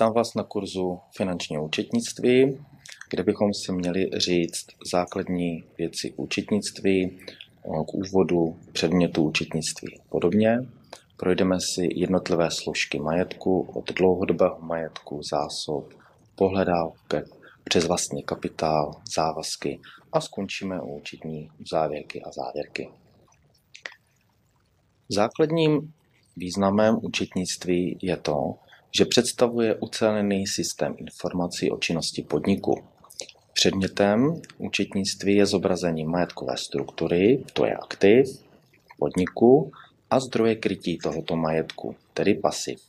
Vítám vás na kurzu finančního účetnictví, kde bychom si měli říct základní věci účetnictví, k úvodu předmětu účetnictví podobně. Projdeme si jednotlivé složky majetku od dlouhodobého majetku, zásob, pohledávek, přes vlastní kapitál, závazky a skončíme u účetní závěrky a závěrky. Základním významem účetnictví je to, že představuje ucelený systém informací o činnosti podniku. Předmětem účetnictví je zobrazení majetkové struktury, to je aktiv, podniku a zdroje krytí tohoto majetku, tedy pasiv.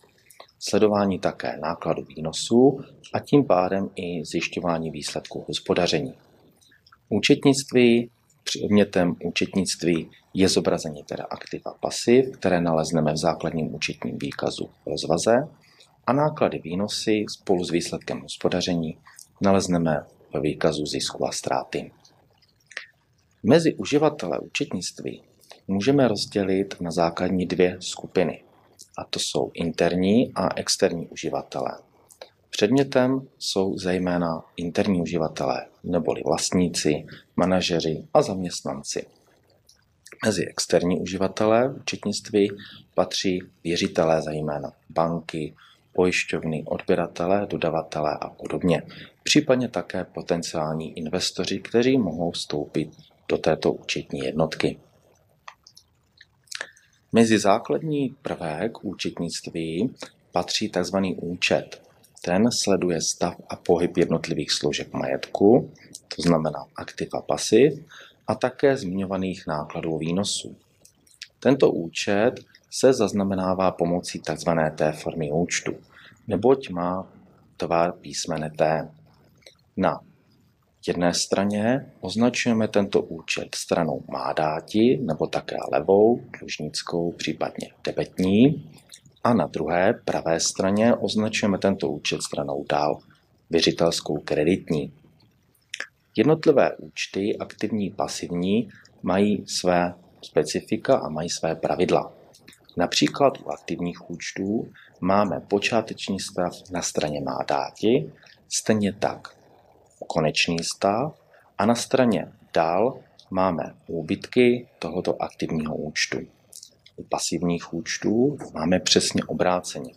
Sledování také nákladu výnosů a tím pádem i zjišťování výsledků hospodaření. Účetnictví Předmětem účetnictví je zobrazení teda aktiv a pasiv, které nalezneme v základním účetním výkazu rozvaze a náklady výnosy spolu s výsledkem hospodaření nalezneme ve výkazu zisku a ztráty. Mezi uživatele účetnictví můžeme rozdělit na základní dvě skupiny, a to jsou interní a externí uživatelé. Předmětem jsou zejména interní uživatelé, neboli vlastníci, manažeři a zaměstnanci. Mezi externí uživatelé účetnictví patří věřitelé zejména banky, pojišťovny, odběratele, dodavatele a podobně. Případně také potenciální investoři, kteří mohou vstoupit do této účetní jednotky. Mezi základní prvek účetnictví patří tzv. účet. Ten sleduje stav a pohyb jednotlivých složek majetku, to znamená aktiv a pasiv, a také zmiňovaných nákladů výnosů. Tento účet se zaznamenává pomocí tzv. té formy účtu, neboť má tvar písmene T. Na jedné straně označujeme tento účet stranou má dáti, nebo také levou, dlužnickou, případně debetní, a na druhé pravé straně označujeme tento účet stranou dál, věřitelskou kreditní. Jednotlivé účty, aktivní, pasivní, mají své specifika a mají své pravidla. Například u aktivních účtů máme počáteční stav na straně má dáti, stejně tak konečný stav a na straně dál máme úbytky tohoto aktivního účtu. U pasivních účtů máme přesně obráceně.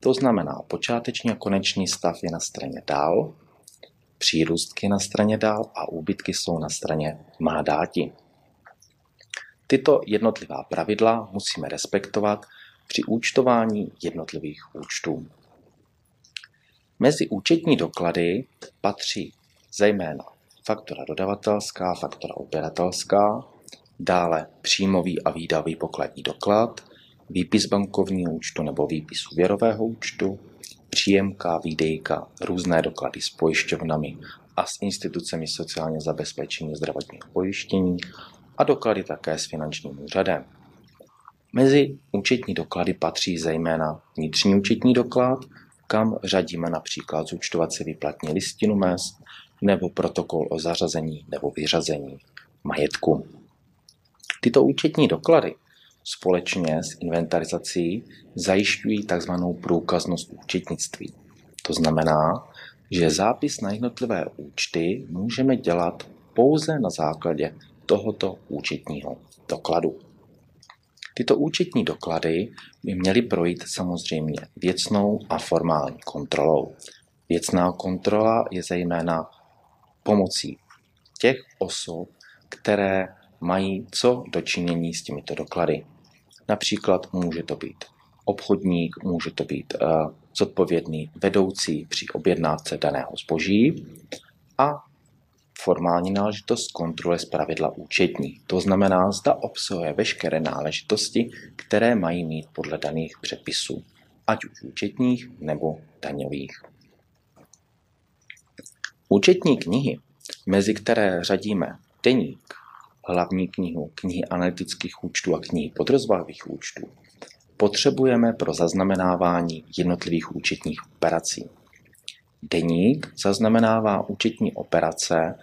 To znamená, počáteční a konečný stav je na straně dál, přírůstky na straně dál a úbytky jsou na straně má dáti. Tyto jednotlivá pravidla musíme respektovat při účtování jednotlivých účtů. Mezi účetní doklady patří zejména faktora dodavatelská, faktora odběratelská, dále příjmový a výdavý pokladní doklad, výpis bankovního účtu nebo výpis úvěrového účtu, příjemka, výdejka, různé doklady s pojišťovnami a s institucemi sociálně zabezpečení zdravotního pojištění a doklady také s finančním úřadem. Mezi účetní doklady patří zejména vnitřní účetní doklad, kam řadíme například zúčtovací výplatní listinu mest nebo protokol o zařazení nebo vyřazení majetku. Tyto účetní doklady společně s inventarizací zajišťují tzv. průkaznost účetnictví. To znamená, že zápis na jednotlivé účty můžeme dělat pouze na základě tohoto účetního dokladu. Tyto účetní doklady by měly projít samozřejmě věcnou a formální kontrolou. Věcná kontrola je zejména pomocí těch osob, které mají co dočinění s těmito doklady. Například může to být obchodník, může to být uh, zodpovědný vedoucí při objednávce daného zboží a formální náležitost kontrole z pravidla účetní. To znamená, zda obsahuje veškeré náležitosti, které mají mít podle daných předpisů, ať už účetních nebo daňových. Účetní knihy, mezi které řadíme deník, hlavní knihu, knihy analytických účtů a knihy podrozvahových účtů, potřebujeme pro zaznamenávání jednotlivých účetních operací. Deník zaznamenává účetní operace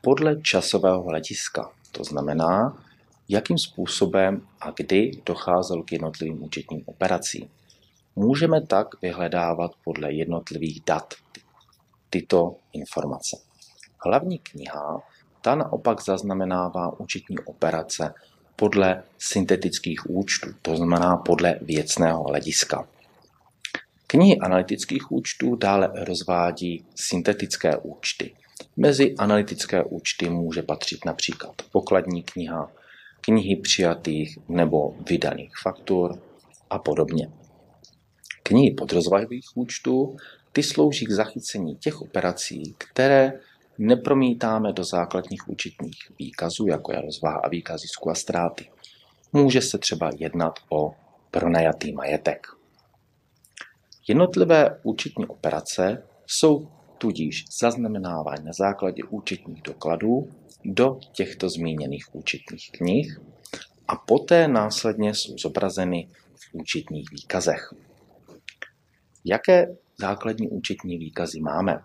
podle časového hlediska. To znamená, jakým způsobem a kdy docházelo k jednotlivým účetním operacím. Můžeme tak vyhledávat podle jednotlivých dat tyto informace. Hlavní kniha, ta naopak zaznamenává účetní operace podle syntetických účtů, to znamená podle věcného hlediska. Knihy analytických účtů dále rozvádí syntetické účty. Mezi analytické účty může patřit například pokladní kniha, knihy přijatých nebo vydaných faktur a podobně. Knihy podrozvajových účtů ty slouží k zachycení těch operací, které nepromítáme do základních účetních výkazů, jako je rozvaha a výkaz zisku a ztráty. Může se třeba jednat o pronajatý majetek. Jednotlivé účetní operace jsou tudíž zaznamenávány na základě účetních dokladů do těchto zmíněných účetních knih a poté následně jsou zobrazeny v účetních výkazech. Jaké základní účetní výkazy máme?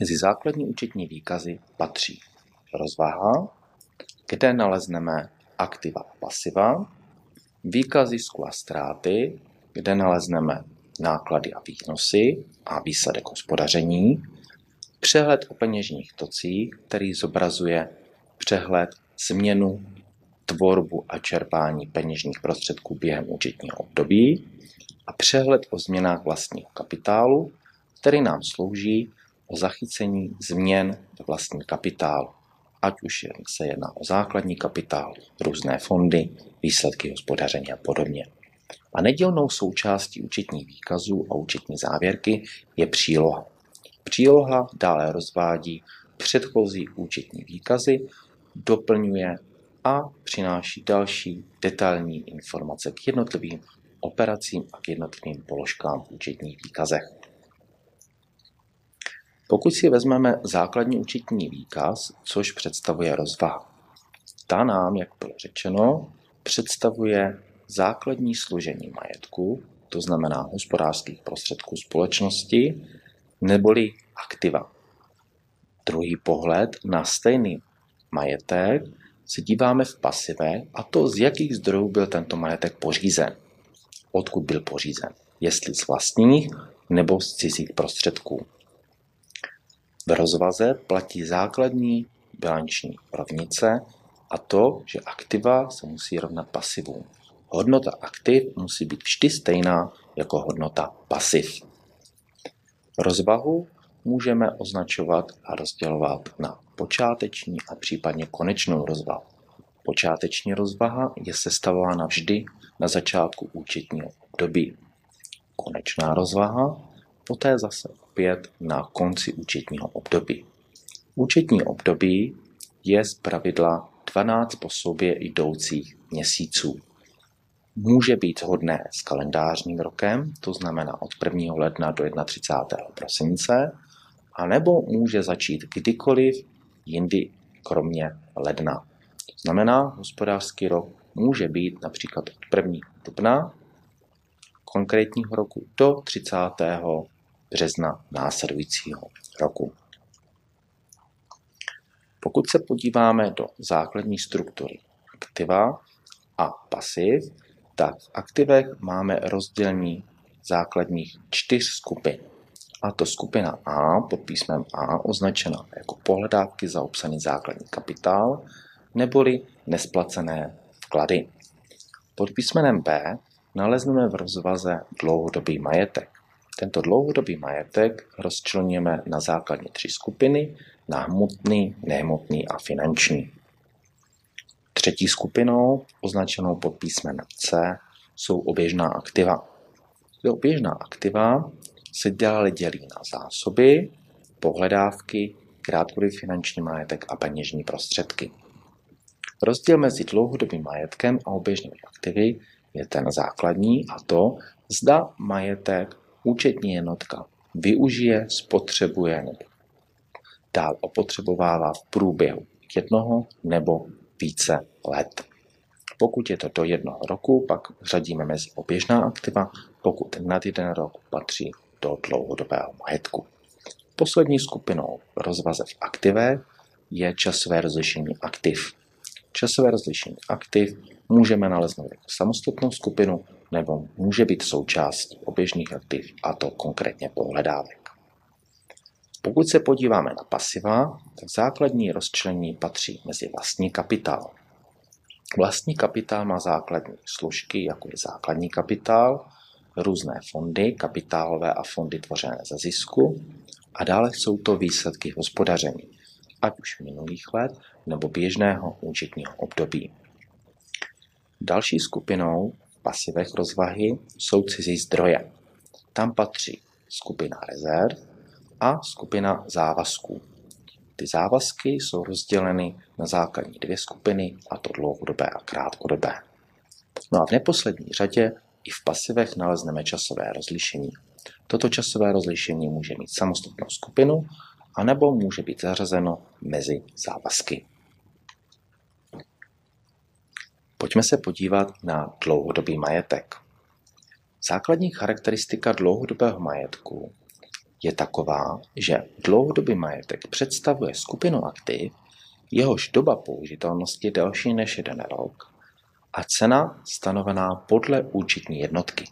Mezi základní účetní výkazy patří rozvaha, kde nalezneme aktiva a pasiva, výkaz zisku a ztráty, kde nalezneme náklady a výnosy a výsledek hospodaření, přehled o peněžních tocích, který zobrazuje přehled změnu, tvorbu a čerpání peněžních prostředků během účetního období a přehled o změnách vlastního kapitálu, který nám slouží o zachycení změn ve vlastním kapitálu, ať už se jedná o základní kapitál, různé fondy, výsledky hospodaření a podobně. A nedílnou součástí účetních výkazů a účetní závěrky je příloha. Příloha dále rozvádí předchozí účetní výkazy, doplňuje a přináší další detailní informace k jednotlivým operacím a k jednotlivým položkám v účetních výkazech. Pokud si vezmeme základní účetní výkaz, což představuje rozvaha, ta nám, jak bylo řečeno, představuje základní složení majetku, to znamená hospodářských prostředků společnosti, neboli aktiva. Druhý pohled na stejný majetek se díváme v pasive a to z jakých zdrojů byl tento majetek pořízen. Odkud byl pořízen. Jestli z vlastních nebo z cizích prostředků. V rozvaze platí základní bilanční rovnice a to, že aktiva se musí rovnat pasivům. Hodnota aktiv musí být vždy stejná jako hodnota pasiv. Rozvahu můžeme označovat a rozdělovat na počáteční a případně konečnou rozvahu. Počáteční rozvaha je sestavována vždy na začátku účetního období. Konečná rozvaha poté zase opět na konci účetního období. Účetní období je z pravidla 12 po sobě jdoucích měsíců. Může být hodné s kalendářním rokem, to znamená od 1. ledna do 31. prosince, anebo může začít kdykoliv jindy kromě ledna. To znamená, hospodářský rok může být například od 1. dubna konkrétního roku do 30. března následujícího roku. Pokud se podíváme do základní struktury aktiva a pasiv, tak v aktivech máme rozdělení základních čtyř skupin. A to skupina A pod písmem A označena jako pohledávky za obsaný základní kapitál neboli nesplacené vklady. Pod písmenem B nalezneme v rozvaze dlouhodobý majetek. Tento dlouhodobý majetek rozčleníme na základní tři skupiny, na hmotný, nehmotný a finanční. Třetí skupinou, označenou pod písmenem C, jsou oběžná aktiva. Ty oběžná aktiva se dále dělí na zásoby, pohledávky, krátkodobý finanční majetek a peněžní prostředky. Rozdíl mezi dlouhodobým majetkem a oběžnými aktivy je ten základní a to, zda majetek účetní jednotka využije, spotřebuje nebo dál opotřebovává v průběhu jednoho nebo více let. Pokud je to do jednoho roku, pak řadíme mezi oběžná aktiva, pokud nad jeden rok patří do dlouhodobého majetku. Poslední skupinou rozvaze v aktivech je časové rozlišení aktiv. Časové rozlišení aktiv můžeme naleznout jako samostatnou skupinu, nebo může být součástí oběžných aktiv, a to konkrétně pohledávek. Pokud se podíváme na pasiva, tak základní rozčlení patří mezi vlastní kapitál. Vlastní kapitál má základní služky, jako je základní kapitál, různé fondy, kapitálové a fondy tvořené ze zisku, a dále jsou to výsledky hospodaření, ať už minulých let nebo běžného účetního období. Další skupinou v pasivech rozvahy jsou cizí zdroje. Tam patří skupina rezerv a skupina závazků. Ty závazky jsou rozděleny na základní dvě skupiny, a to dlouhodobé a krátkodobé. No a v neposlední řadě i v pasivech nalezneme časové rozlišení. Toto časové rozlišení může mít samostatnou skupinu, anebo může být zařazeno mezi závazky. Pojďme se podívat na dlouhodobý majetek. Základní charakteristika dlouhodobého majetku je taková, že dlouhodobý majetek představuje skupinu aktiv, jehož doba použitelnosti je delší než jeden rok a cena stanovená podle účetní jednotky.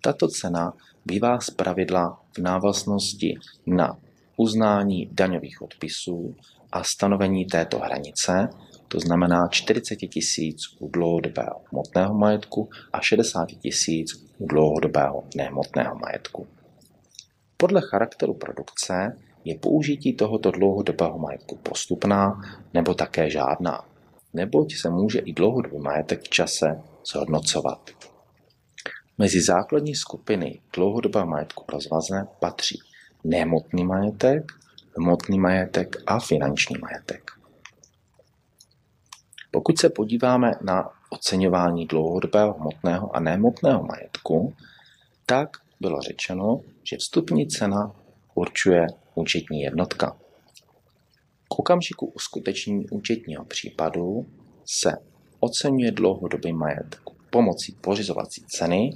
Tato cena bývá zpravidla v návaznosti na uznání daňových odpisů a stanovení této hranice, to znamená 40 tisíc u dlouhodobého hmotného majetku a 60 tisíc u dlouhodobého nehmotného majetku. Podle charakteru produkce je použití tohoto dlouhodobého majetku postupná nebo také žádná, neboť se může i dlouhodobý majetek v čase zhodnocovat. Mezi základní skupiny dlouhodobého majetku rozvazné patří nehmotný majetek, hmotný majetek a finanční majetek. Pokud se podíváme na oceňování dlouhodobého hmotného a nehmotného majetku, tak bylo řečeno, že vstupní cena určuje účetní jednotka. K okamžiku uskutečnění účetního případu se oceňuje dlouhodobý majetek pomocí pořizovací ceny,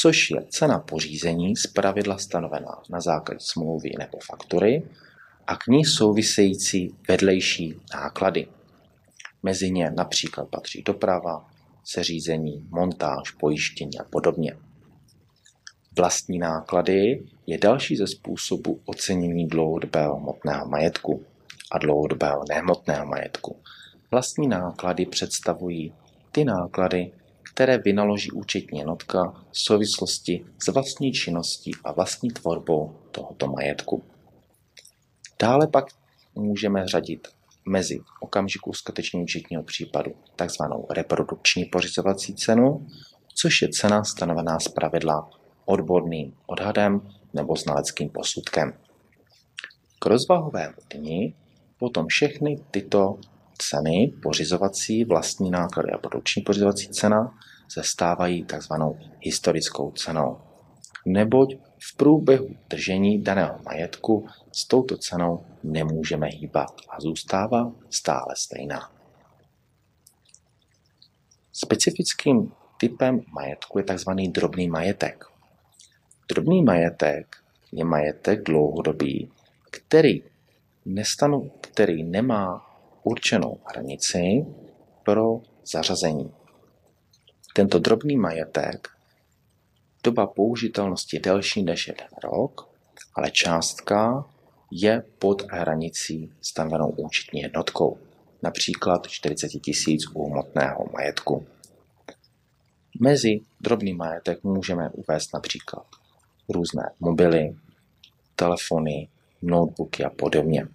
což je cena pořízení pravidla stanovená na základě smlouvy nebo faktury a k ní související vedlejší náklady. Mezi ně například patří doprava, seřízení, montáž, pojištění a podobně. Vlastní náklady je další ze způsobů ocenění dlouhodobého hmotného majetku a dlouhodobého nehmotného majetku. Vlastní náklady představují ty náklady, které vynaloží účetní jednotka v souvislosti s vlastní činností a vlastní tvorbou tohoto majetku. Dále pak můžeme řadit mezi okamžiku uskutečnění účetního případu takzvanou reprodukční pořizovací cenu, což je cena stanovená z pravidla odborným odhadem nebo znaleckým posudkem. K rozvahovému dni potom všechny tyto ceny, pořizovací, vlastní náklady a produkční pořizovací cena, se stávají takzvanou historickou cenou. Neboť v průběhu držení daného majetku s touto cenou nemůžeme hýbat a zůstává stále stejná. Specifickým typem majetku je tzv. drobný majetek. Drobný majetek je majetek dlouhodobý, který, nestanu, který nemá určenou hranici pro zařazení. Tento drobný majetek, doba použitelnosti je delší než jeden rok, ale částka je pod hranicí stanovenou účetní jednotkou, například 40 tisíc u hmotného majetku. Mezi drobný majetek můžeme uvést například různé mobily, telefony, notebooky a podobně.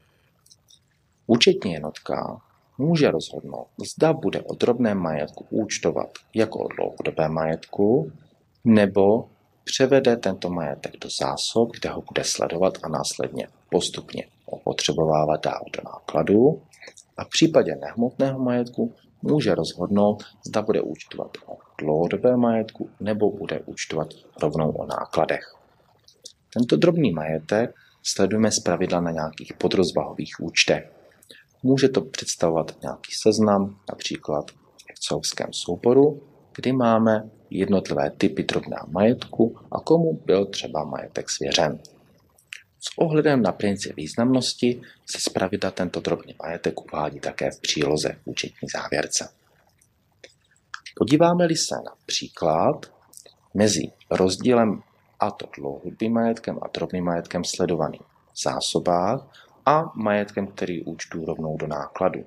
Účetní jednotka může rozhodnout, zda bude o drobném majetku účtovat jako o dlouhodobém majetku, nebo převede tento majetek do zásob, kde ho bude sledovat a následně postupně opotřebovávat dál do nákladu a v případě nehmotného majetku může rozhodnout, zda bude účtovat o dlouhodobém majetku nebo bude účtovat rovnou o nákladech. Tento drobný majetek sledujeme zpravidla na nějakých podrozvahových účtech. Může to představovat nějaký seznam, například v excelovském souboru, kdy máme jednotlivé typy drobného majetku a komu byl třeba majetek svěřen. S ohledem na princip významnosti se zpravidla tento drobný majetek uvádí také v příloze v účetní závěrce. Podíváme-li se na příklad, mezi rozdílem a to dlouhodobým majetkem a drobným majetkem sledovaným v zásobách a majetkem, který účtu rovnou do nákladu.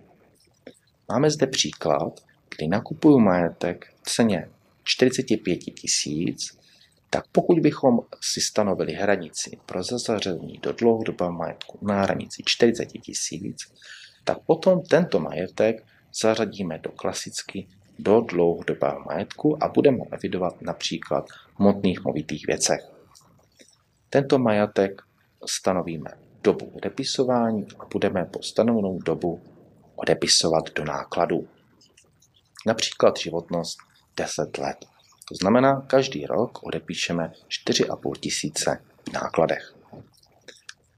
Máme zde příklad, kdy nakupuju majetek v ceně 45 tisíc, tak pokud bychom si stanovili hranici pro zařazení do dlouhodobého majetku na hranici 40 tisíc, tak potom tento majetek zařadíme do klasicky do dlouhodobého majetku a budeme evidovat například hmotných movitých věcech. Tento majetek stanovíme dobu odepisování a budeme po stanovenou dobu odepisovat do nákladu. Například životnost 10 let. To znamená, každý rok odepíšeme 4,5 tisíce v nákladech.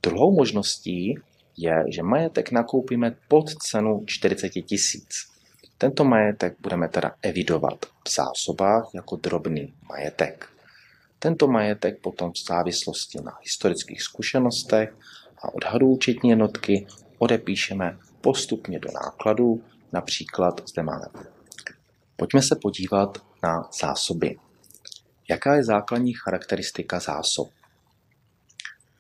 Druhou možností je, že majetek nakoupíme pod cenu 40 tisíc. Tento majetek budeme teda evidovat v zásobách jako drobný majetek. Tento majetek potom v závislosti na historických zkušenostech a odhadu účetní jednotky odepíšeme postupně do nákladů. Například zde máme. Pojďme se podívat na zásoby. Jaká je základní charakteristika zásob?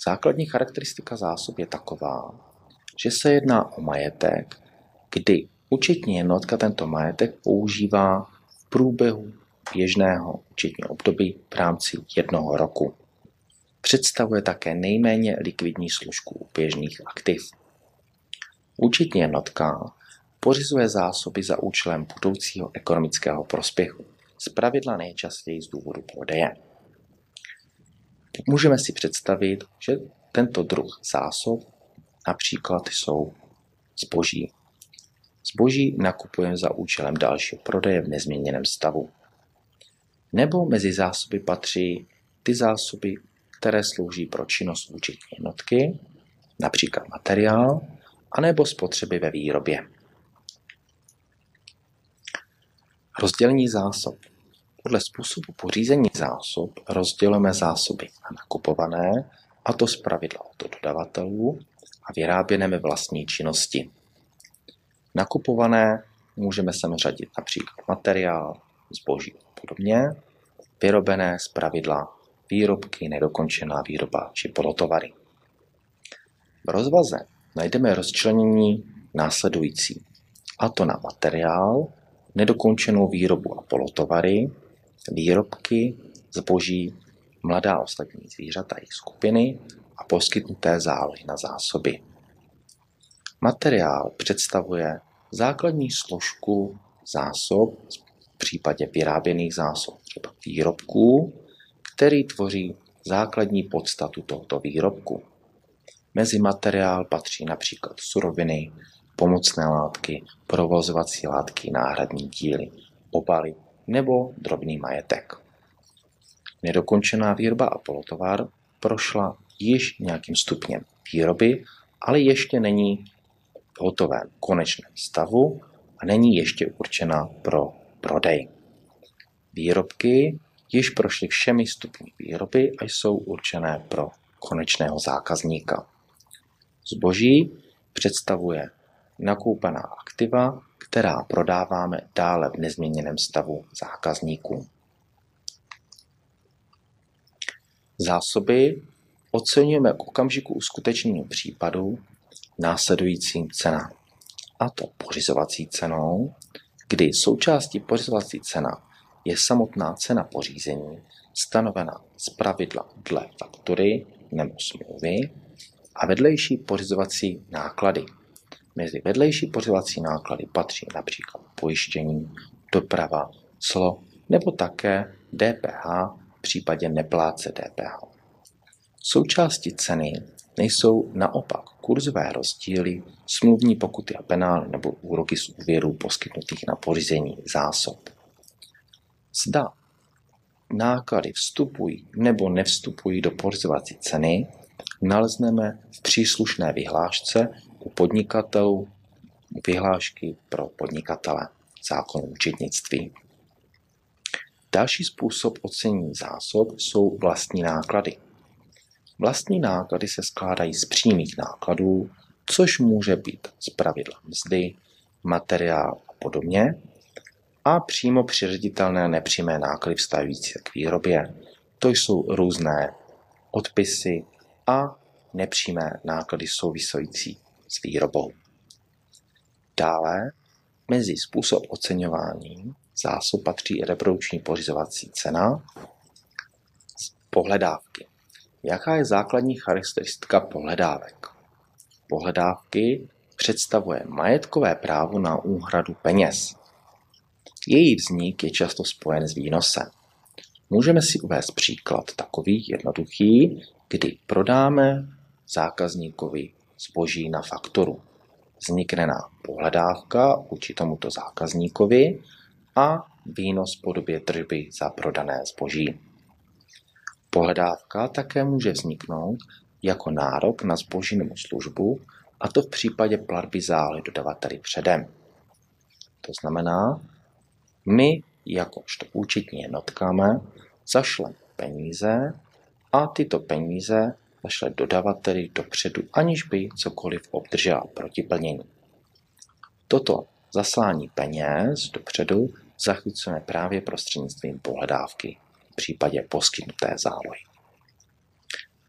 Základní charakteristika zásob je taková, že se jedná o majetek, kdy účetní jednotka tento majetek používá v průběhu běžného účetního období v rámci jednoho roku. Představuje také nejméně likvidní složku běžných aktiv. Účetní jednotka pořizuje zásoby za účelem budoucího ekonomického prospěchu, zpravidla nejčastěji z důvodu prodeje. Můžeme si představit, že tento druh zásob například jsou zboží. Zboží nakupujeme za účelem dalšího prodeje v nezměněném stavu. Nebo mezi zásoby patří ty zásoby, které slouží pro činnost účetní jednotky, například materiál, anebo spotřeby ve výrobě. Rozdělení zásob. Podle způsobu pořízení zásob rozdělujeme zásoby na nakupované, a to z pravidla od dodavatelů a vyráběné vlastní činnosti. Nakupované můžeme sem řadit například materiál, zboží a podobně, vyrobené z pravidla výrobky, nedokončená výroba či polotovary. V rozvaze najdeme rozčlenění následující, a to na materiál, nedokončenou výrobu a polotovary, výrobky, zboží, mladá ostatní zvířata jejich skupiny a poskytnuté zálohy na zásoby. Materiál představuje základní složku zásob v případě vyráběných zásob, třeba výrobků, který tvoří základní podstatu tohoto výrobku. Mezi materiál patří například suroviny, pomocné látky, provozovací látky, náhradní díly, obaly nebo drobný majetek. Nedokončená výroba a polotovar prošla již nějakým stupněm výroby, ale ještě není hotovém konečném stavu a není ještě určena pro prodej. Výrobky již prošly všemi stupni výroby a jsou určené pro konečného zákazníka. Zboží představuje nakoupená aktiva, která prodáváme dále v nezměněném stavu zákazníkům. Zásoby oceňujeme k okamžiku uskutečnění případu následujícím cenám. A to pořizovací cenou, kdy součástí pořizovací cena je samotná cena pořízení, stanovena z pravidla dle faktury nebo smlouvy a vedlejší pořizovací náklady. Mezi vedlejší pořizovací náklady patří například pojištění, doprava, clo nebo také DPH v případě nepláce DPH. Součástí ceny nejsou naopak kurzové rozdíly, smluvní pokuty a penály nebo úroky z úvěrů poskytnutých na pořízení zásob. Zda náklady vstupují nebo nevstupují do pořizovací ceny, nalezneme v příslušné vyhlášce u podnikatelů vyhlášky pro podnikatele zákon účetnictví. Další způsob ocenění zásob jsou vlastní náklady. Vlastní náklady se skládají z přímých nákladů, což může být z pravidla mzdy, materiál a podobně, a přímo přiřaditelné nepřímé náklady vztahující k výrobě. To jsou různé odpisy a nepřímé náklady související s výrobou. Dále mezi způsob oceňování zásob patří reprodukční pořizovací cena, pohledávky. Jaká je základní charakteristika pohledávek? Pohledávky představuje majetkové právo na úhradu peněz. Její vznik je často spojen s výnosem. Můžeme si uvést příklad takový jednoduchý, kdy prodáme zákazníkovi zboží na fakturu. Vznikne nám pohledávka vůči tomuto zákazníkovi a výnos v podobě tržby za prodané zboží. Pohledávka také může vzniknout jako nárok na zboží nebo službu, a to v případě platby zálohy dodavateli předem. To znamená, my jakožto účetní jednotkami zašleme peníze a tyto peníze zašle dodavateli dopředu, aniž by cokoliv obdržel proti plnění. Toto zaslání peněz dopředu zachycujeme právě prostřednictvím pohledávky v případě poskytnuté zálohy.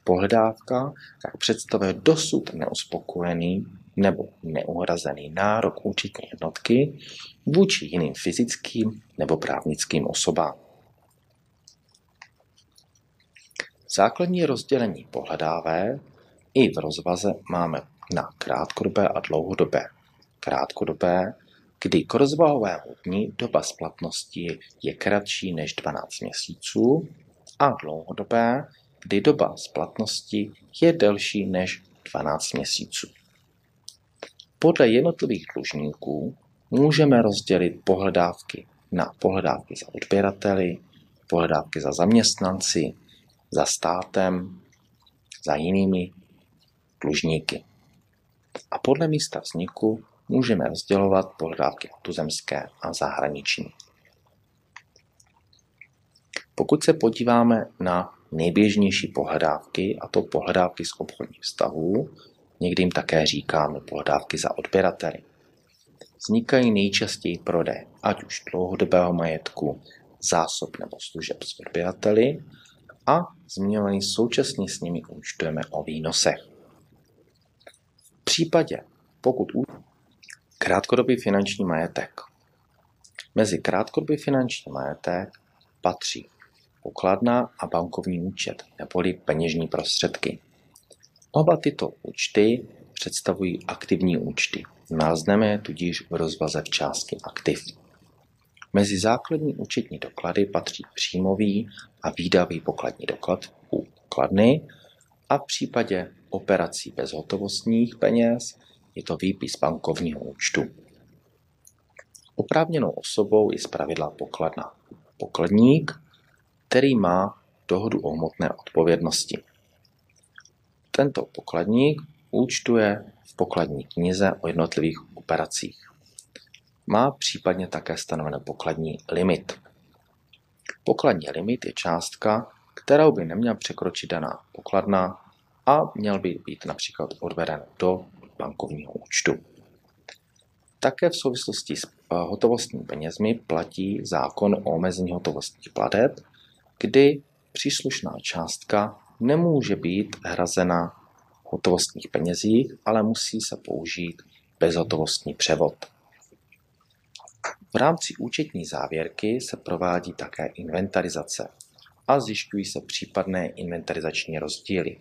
Pohledávka tak představuje dosud neuspokojený nebo neuhrazený nárok účetní jednotky vůči jiným fyzickým nebo právnickým osobám. Základní rozdělení pohledávé i v rozvaze máme na krátkodobé a dlouhodobé. Krátkodobé, kdy k rozvahovému dní doba splatnosti je kratší než 12 měsíců a dlouhodobé, kdy doba splatnosti je delší než 12 měsíců. Podle jednotlivých dlužníků můžeme rozdělit pohledávky na pohledávky za odběrateli, pohledávky za zaměstnanci, za státem, za jinými dlužníky. A podle místa vzniku můžeme rozdělovat pohledávky tuzemské a zahraniční. Pokud se podíváme na nejběžnější pohledávky, a to pohledávky z obchodních vztahů, někdy jim také říkáme pohledávky za odběrateli. Vznikají nejčastěji prodej, ať už dlouhodobého majetku, zásob nebo služeb s odběrateli a zmiňovaný současně s nimi účtujeme o výnosech. V případě, pokud krátkodobý finanční majetek. Mezi krátkodobý finanční majetek patří pokladna a bankovní účet, neboli peněžní prostředky. Oba tyto účty představují aktivní účty. Nalezneme je tudíž v rozvaze v části aktiv. Mezi základní účetní doklady patří příjmový a výdavý pokladní doklad u pokladny a v případě operací bezhotovostních peněz je to výpis bankovního účtu. Oprávněnou osobou je zpravidla pokladna. Pokladník, který má dohodu o hmotné odpovědnosti. Tento pokladník účtuje v pokladní knize o jednotlivých operacích. Má případně také stanovený pokladní limit. Pokladní limit je částka, kterou by neměla překročit daná pokladna a měl by být například odveden do bankovního účtu. Také v souvislosti s eh, hotovostními penězmi platí zákon o omezení hotovostních plateb, kdy příslušná částka nemůže být hrazena v hotovostních penězích, ale musí se použít bezhotovostní převod. V rámci účetní závěrky se provádí také inventarizace a zjišťují se případné inventarizační rozdíly.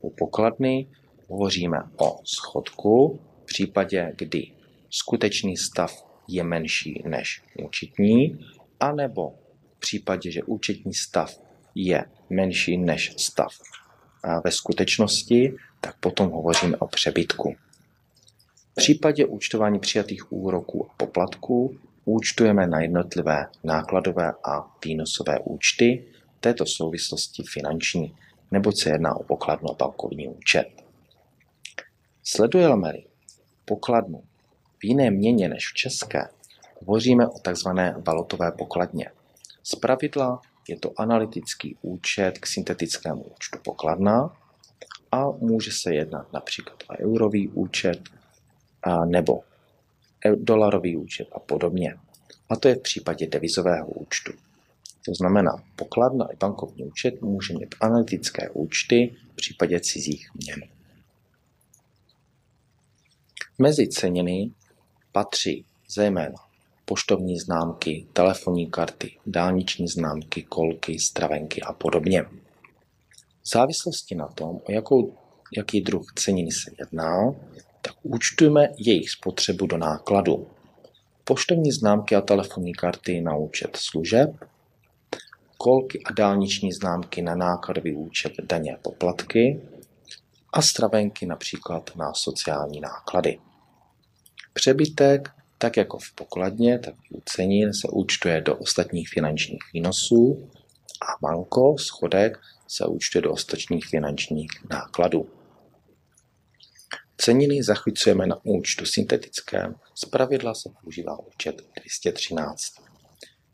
U pokladny hovoříme o schodku v případě, kdy skutečný stav je menší než účetní, anebo v případě, že účetní stav je menší než stav ve skutečnosti, tak potom hovoříme o přebytku. V případě účtování přijatých úroků a poplatků účtujeme na jednotlivé nákladové a výnosové účty, této souvislosti finanční, neboť se jedná o pokladnu a bankovní účet. Sledujeme-li pokladnu v jiné měně než v české, hovoříme o tzv. valutové pokladně. Z pravidla je to analytický účet k syntetickému účtu pokladna a může se jednat například o eurový účet a nebo dolarový účet a podobně. A to je v případě devizového účtu. To znamená, pokladna i bankovní účet může mít analytické účty v případě cizích měn. Mezi ceniny patří zejména poštovní známky, telefonní karty, dálniční známky, kolky, stravenky a podobně. V závislosti na tom, o jakou, jaký druh ceniny se jedná, tak účtujeme jejich spotřebu do nákladu. Poštovní známky a telefonní karty na účet služeb, kolky a dálniční známky na nákladový účet daně a poplatky a stravenky například na sociální náklady. Přebytek, tak jako v pokladně, tak u cenin se účtuje do ostatních finančních výnosů a manko, schodek, se účtuje do ostatních finančních nákladů. Ceniny zachycujeme na účtu syntetickém, pravidla se používá účet 213.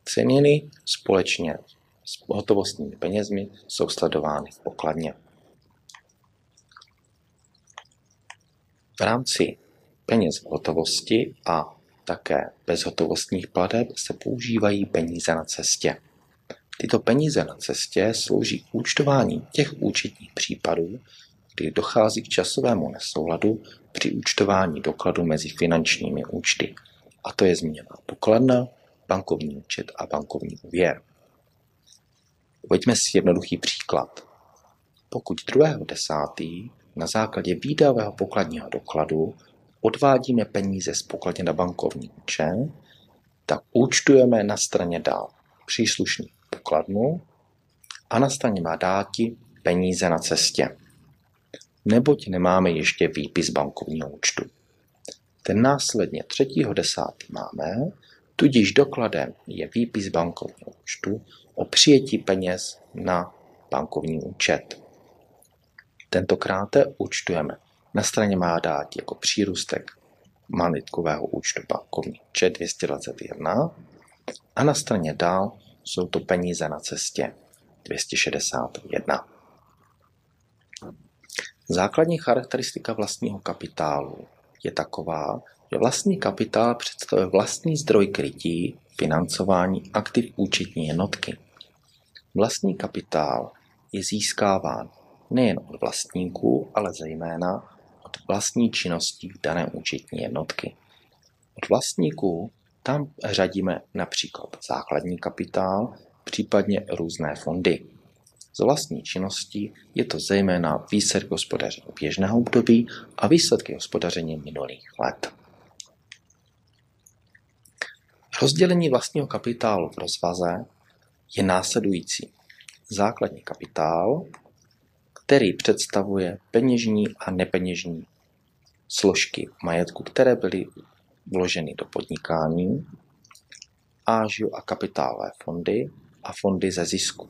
Ceniny společně s hotovostními penězmi jsou sledovány v pokladně. V rámci peněz v hotovosti a také bezhotovostních plateb se používají peníze na cestě. Tyto peníze na cestě slouží k účtování těch účetních případů, kdy dochází k časovému nesouladu při účtování dokladu mezi finančními účty. A to je zmíněná pokladna, bankovní účet a bankovní úvěr. Uveďme si jednoduchý příklad. Pokud 2.10. na základě výdajového pokladního dokladu odvádíme peníze z pokladně na bankovní účet, tak účtujeme na straně dál příslušný pokladnu a na straně má dáti peníze na cestě. Neboť nemáme ještě výpis bankovního účtu. Ten následně 3.10. máme, tudíž dokladem je výpis bankovního účtu o přijetí peněz na bankovní účet. Tentokrát účtujeme na straně má dát jako přírůstek majetkového účtu bankovní účet 221 a na straně dál jsou to peníze na cestě 261. Základní charakteristika vlastního kapitálu je taková, že vlastní kapitál představuje vlastní zdroj krytí financování aktiv účetní jednotky. Vlastní kapitál je získáván nejen od vlastníků, ale zejména od vlastní činnosti dané účetní jednotky. Od vlastníků tam řadíme například základní kapitál, případně různé fondy. Z vlastní činnosti je to zejména výsledky hospodaření běžného období a výsledky hospodaření minulých let. Rozdělení vlastního kapitálu v rozvaze je následující. Základní kapitál, který představuje peněžní a nepeněžní složky majetku, které byly vloženy do podnikání, ážio a kapitálové fondy a fondy ze zisku.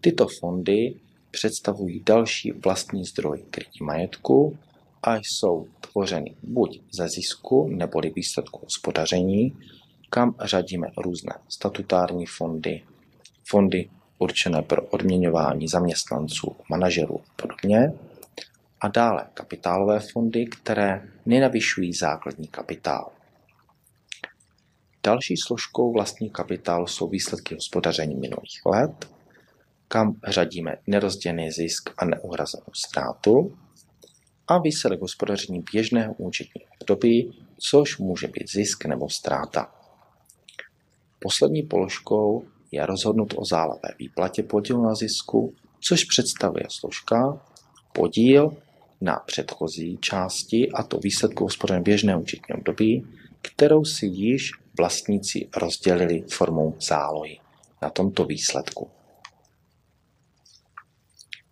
Tyto fondy představují další vlastní zdroj krytí majetku a jsou tvořeny buď ze zisku neboli výsledku hospodaření, kam řadíme různé statutární fondy, fondy určené pro odměňování zaměstnanců, manažerů a podobně, a dále kapitálové fondy, které nenavyšují základní kapitál. Další složkou vlastní kapitál jsou výsledky hospodaření minulých let, kam řadíme nerozdělený zisk a neuhrazenou ztrátu a výsledek hospodaření běžného účetního období, což může být zisk nebo ztráta. Poslední položkou je rozhodnut o zálevé výplatě podílu na zisku, což představuje složka podíl na předchozí části, a to výsledku hospodaření běžného účetního období, kterou si již vlastníci rozdělili formou zálohy na tomto výsledku.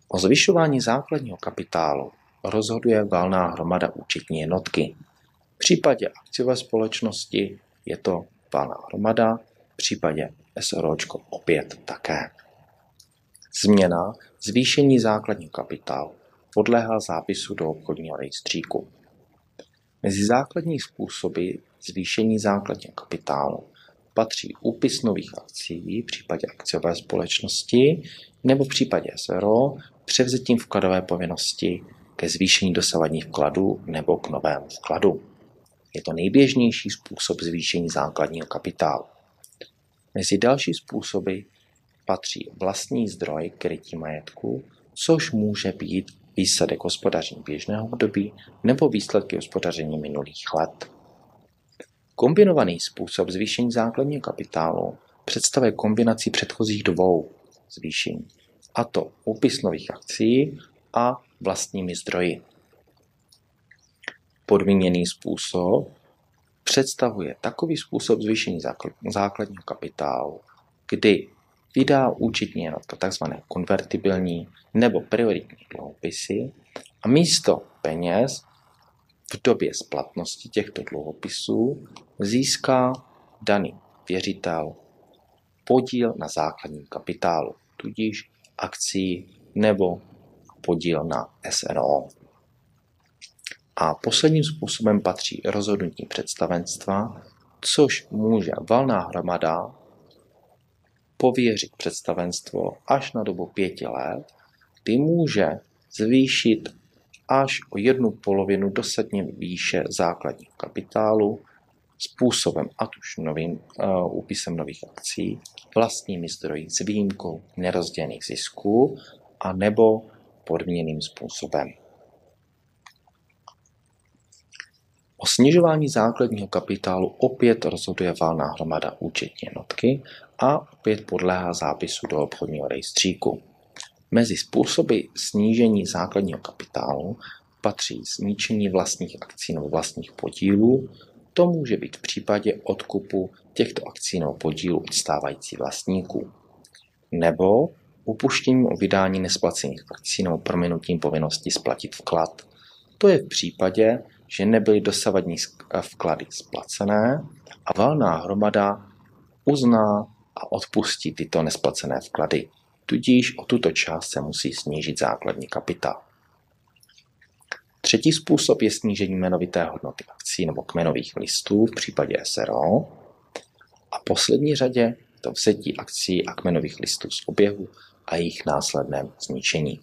O zvyšování základního kapitálu rozhoduje valná hromada účetní jednotky. V případě akciové společnosti je to valná hromada, v případě SROčko opět také. Změna zvýšení základního kapitálu podléhá zápisu do obchodního rejstříku. Mezi základní způsoby zvýšení základního kapitálu patří úpis nových akcí v případě akciové společnosti nebo v případě SRO převzetím vkladové povinnosti ke zvýšení dosavadních vkladů nebo k novému vkladu. Je to nejběžnější způsob zvýšení základního kapitálu. Mezi další způsoby patří vlastní zdroj krytí majetku, což může být výsledek hospodaření běžného období nebo výsledky hospodaření minulých let. Kombinovaný způsob zvýšení základního kapitálu představuje kombinaci předchozích dvou zvýšení, a to úpis nových akcí a vlastními zdroji. Podmíněný způsob představuje takový způsob zvýšení základního kapitálu, kdy vydá účetní jednotka tzv. konvertibilní nebo prioritní dluhopisy a místo peněz v době splatnosti těchto dluhopisů získá daný věřitel podíl na základním kapitálu, tudíž akcí nebo podíl na SRO. A posledním způsobem patří rozhodnutí představenstva, což může valná hromada pověřit představenstvo až na dobu pěti let, kdy může zvýšit až o jednu polovinu dosadně výše základního kapitálu způsobem, ať už novým uh, úpisem nových akcí, vlastními zdroji s výjimkou nerozdělených zisků a nebo podmíněným způsobem. O snižování základního kapitálu opět rozhoduje valná hromada účetní jednotky a opět podléhá zápisu do obchodního rejstříku. Mezi způsoby snížení základního kapitálu patří snížení vlastních akcí nebo vlastních podílů. To může být v případě odkupu těchto akcí nebo podílů od stávajících vlastníků. Nebo upuštěním o vydání nesplacených akcí nebo prominutím povinnosti splatit vklad. To je v případě, že nebyly dosavadní vklady splacené a valná hromada uzná a odpustí tyto nesplacené vklady. Tudíž o tuto část se musí snížit základní kapitál. Třetí způsob je snížení jmenovité hodnoty akcí nebo kmenových listů v případě SRO. A poslední řadě to vzetí akcí a kmenových listů z oběhu a jejich následném zničení.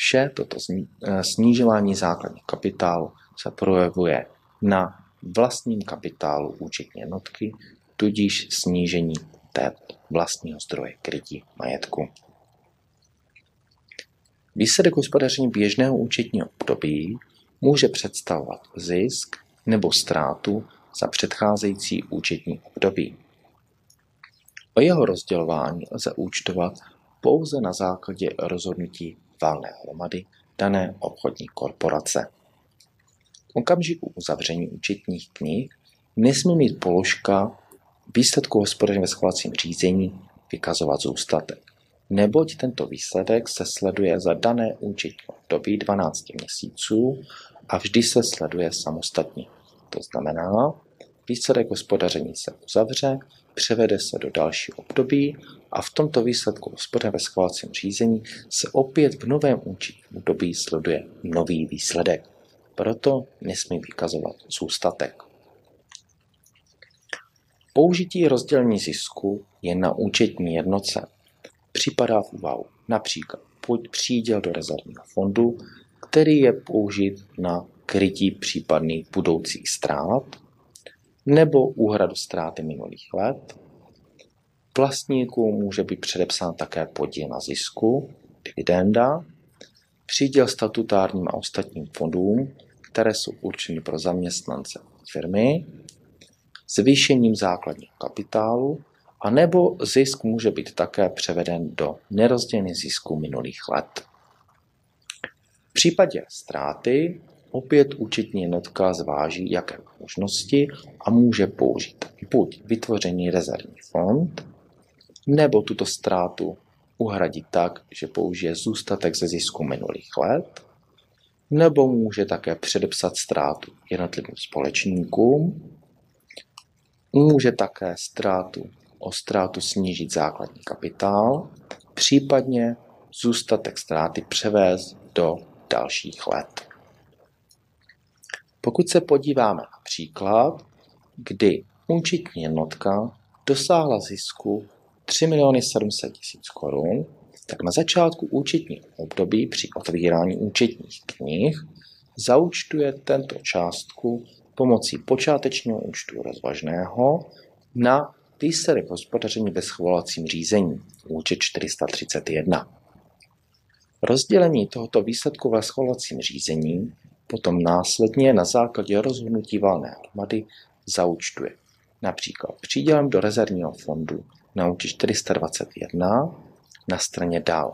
Vše toto eh, snižování základního kapitálu se projevuje na vlastním kapitálu účetní jednotky, tudíž snížení té vlastního zdroje krytí majetku. Výsledek hospodaření běžného účetního období může představovat zisk nebo ztrátu za předcházející účetní období. O jeho rozdělování lze účtovat pouze na základě rozhodnutí valné hromady dané obchodní korporace. V okamžiku uzavření účetních knih nesmí mít položka výsledku hospodaření ve schovacím řízení vykazovat zůstatek, neboť tento výsledek se sleduje za dané účetní období 12 měsíců a vždy se sleduje samostatně. To znamená, výsledek hospodaření se uzavře, převede se do další období a v tomto výsledku hospodaření ve schvalovacím řízení se opět v novém účetním období sleduje nový výsledek. Proto nesmí vykazovat zůstatek. Použití rozdělení zisku je na účetní jednoce. Připadá v úvahu například buď příděl do rezervního fondu, který je použit na krytí případných budoucích ztrát, nebo úhradu ztráty minulých let. Vlastníků může být předepsán také podíl na zisku, dividenda, příděl statutárním a ostatním fondům, které jsou určeny pro zaměstnance firmy, zvýšením základního kapitálu, a nebo zisk může být také převeden do nerozdělených zisků minulých let. V případě ztráty opět účetní jednotka zváží, jaké možnosti a může použít buď vytvořený rezervní fond, nebo tuto ztrátu uhradit tak, že použije zůstatek ze zisku minulých let, nebo může také předepsat ztrátu jednotlivým společníkům, může také ztrátu o ztrátu snížit základní kapitál, případně zůstatek ztráty převést do dalších let. Pokud se podíváme na příklad, kdy účetní jednotka dosáhla zisku 3 700 000 korun, tak na začátku účetního období při otvírání účetních knih zaučtuje tento částku pomocí počátečního účtu rozvažného na výsledek hospodaření ve schvalovacím řízení, účet 431. Rozdělení tohoto výsledku ve schvalovacím řízení potom následně na základě rozhodnutí valné hromady zaučtuje. Například přídělem do rezervního fondu na účet 421 na straně dál,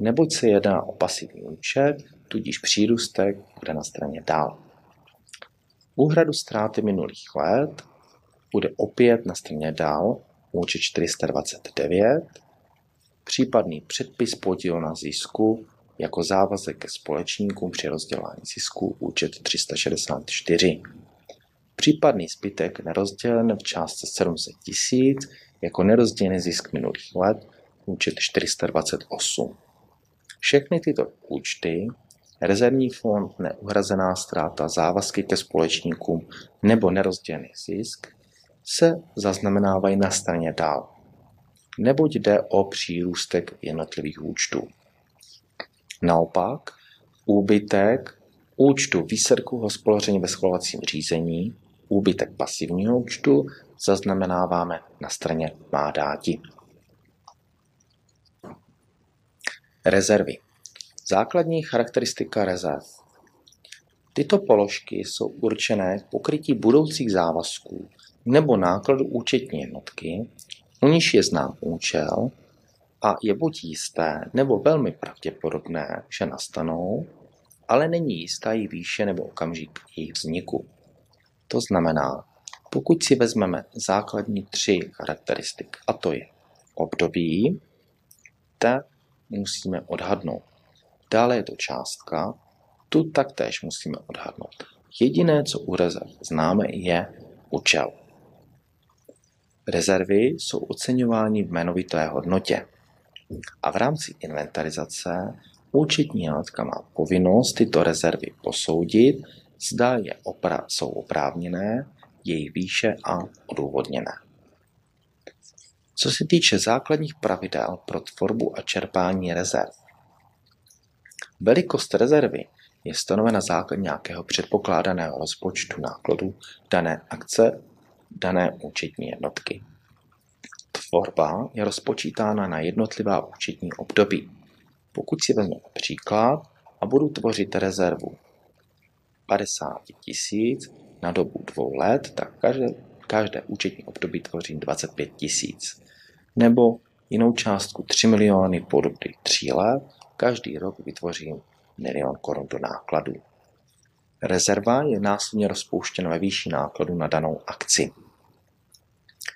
neboť se jedná o pasivní účet, tudíž přírůstek bude na straně dál. Úhradu ztráty minulých let bude opět na straně dál účet 429, případný předpis podílu na zisku jako závazek ke společníkům při rozdělování zisku účet 364. Případný zbytek nerozdělen v částce 700 tisíc jako nerozdělený zisk minulých let účet 428. Všechny tyto účty, rezervní fond, neuhrazená ztráta, závazky ke společníkům nebo nerozdělený zisk se zaznamenávají na straně dál, neboť jde o přírůstek jednotlivých účtů. Naopak, úbytek účtu výsledku hospodaření ve schvalovacím řízení, úbytek pasivního účtu, zaznamenáváme na straně má dáti. Rezervy. Základní charakteristika rezerv. Tyto položky jsou určené k pokrytí budoucích závazků nebo nákladu účetní jednotky, u níž je znám účel a je buď jisté nebo velmi pravděpodobné, že nastanou, ale není jistá jejich výše nebo okamžik jejich vzniku. To znamená, pokud si vezmeme základní tři charakteristik, a to je období, tak musíme odhadnout. Dále je to částka, tu taktéž musíme odhadnout. Jediné, co u rezerv známe, je účel. Rezervy jsou oceňovány v jmenovité hodnotě. A v rámci inventarizace účetní jednotka má povinnost tyto rezervy posoudit, zda je opra- jsou oprávněné, jejich výše a odůvodněné. Co se týče základních pravidel pro tvorbu a čerpání rezerv, velikost rezervy je stanovena základ nějakého předpokládaného rozpočtu nákladů dané akce dané účetní jednotky. Tvorba je rozpočítána na jednotlivá účetní období. Pokud si vezmu příklad a budu tvořit rezervu 50 tisíc na dobu dvou let, tak každé, každé účetní období tvořím 25 tisíc. Nebo jinou částku 3 miliony po dobu 3 let, každý rok vytvořím milion korun do nákladů. Rezerva je následně rozpouštěna ve výši nákladu na danou akci.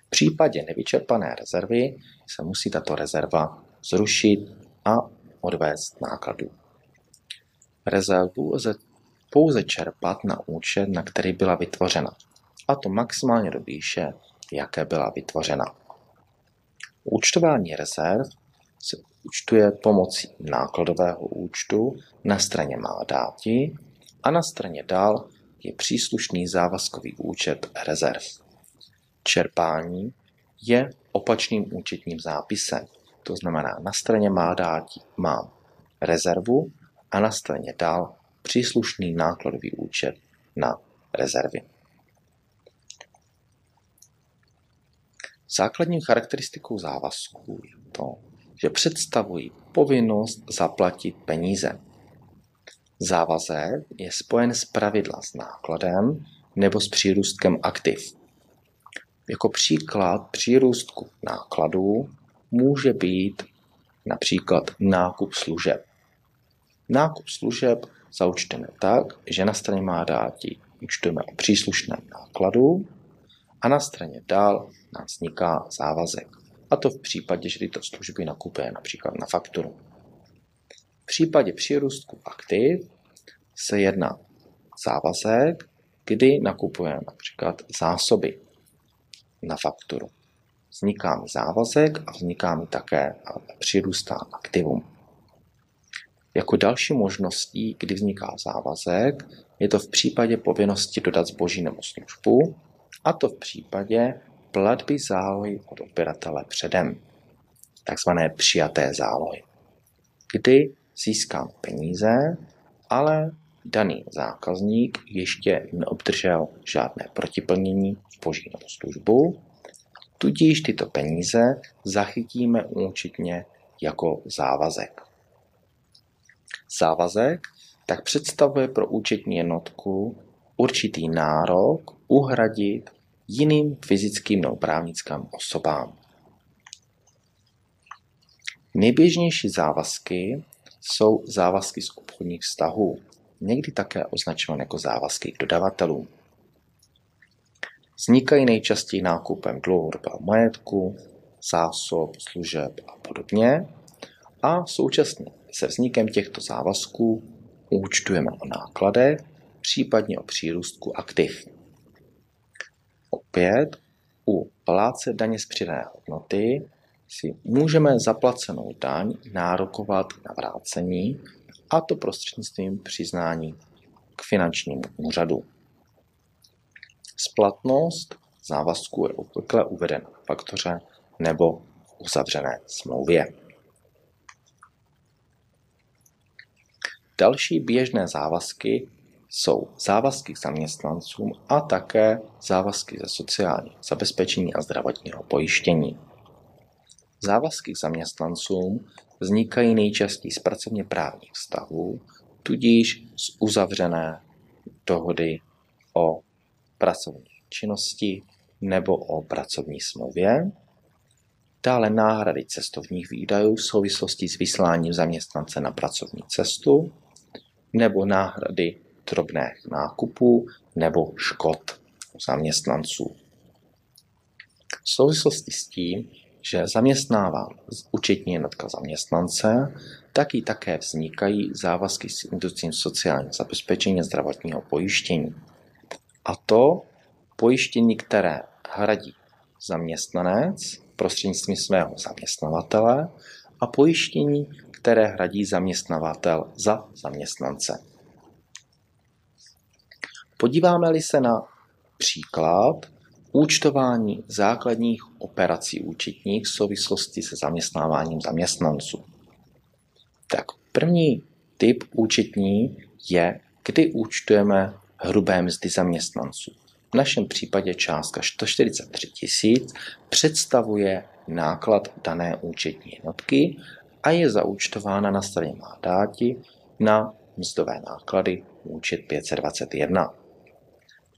V případě nevyčerpané rezervy se musí tato rezerva zrušit a odvést nákladů. Rezervu lze pouze čerpat na účet, na který byla vytvořena, a to maximálně do výše, jaké byla vytvořena. Účtování rezerv se účtuje pomocí nákladového účtu na straně má dáti a na straně dál je příslušný závazkový účet rezerv. Čerpání je opačným účetním zápisem. To znamená, na straně má dáti mám rezervu a na straně dál příslušný nákladový účet na rezervy. Základní charakteristikou závazků je to, že představují povinnost zaplatit peníze. Závazek je spojen s pravidla s nákladem nebo s přírůstkem aktiv. Jako příklad přírůstku nákladů může být například nákup služeb. Nákup služeb zaučteme tak, že na straně má dáti účtujeme o příslušném nákladu a na straně dál nám vzniká závazek. A to v případě, že tyto služby nakupuje například na fakturu. V případě přírůstku aktiv se jedná závazek, kdy nakupujeme například zásoby na fakturu. Vzniká mi závazek a vzniká mi také přirůstá aktivum. Jako další možností, kdy vzniká závazek, je to v případě povinnosti dodat zboží nebo službu, a to v případě platby zálohy od odběratele předem, takzvané přijaté zálohy, kdy získám peníze, ale daný zákazník ještě neobdržel žádné protiplnění zboží nebo službu tudíž tyto peníze zachytíme účetně jako závazek. Závazek tak představuje pro účetní jednotku určitý nárok uhradit jiným fyzickým nebo právnickým osobám. Nejběžnější závazky jsou závazky z obchodních vztahů, někdy také označované jako závazky k dodavatelům. Vznikají nejčastěji nákupem dlouhodobého majetku, zásob, služeb a podobně a současně se vznikem těchto závazků účtujeme o nákladech, případně o přírůstku aktiv. Opět u pláce daně z přidané hodnoty si můžeme zaplacenou daň nárokovat na vrácení, a to prostřednictvím přiznání k finančnímu úřadu. Splatnost závazku je obvykle uvedena v faktoře nebo v uzavřené smlouvě. Další běžné závazky jsou závazky k zaměstnancům a také závazky ze sociálního zabezpečení a zdravotního pojištění. Závazky k zaměstnancům vznikají nejčastěji z pracovně právních vztahů, tudíž z uzavřené dohody o pracovní činnosti nebo o pracovní smlouvě. Dále náhrady cestovních výdajů v souvislosti s vysláním zaměstnance na pracovní cestu nebo náhrady drobných nákupů nebo škod zaměstnanců. V souvislosti s tím, že zaměstnává účetní jednotka zaměstnance, tak i také vznikají závazky s institucím sociálního zabezpečení zdravotního pojištění. A to pojištění, které hradí zaměstnanec prostřednictvím svého zaměstnavatele a pojištění, které hradí zaměstnavatel za zaměstnance. Podíváme-li se na příklad účtování základních operací účetních v souvislosti se zaměstnáváním zaměstnanců. Tak první typ účetní je, kdy účtujeme hrubé mzdy zaměstnanců. V našem případě částka 143 tisíc představuje náklad dané účetní jednotky a je zaúčtována na straně mandáti na mzdové náklady účet 521.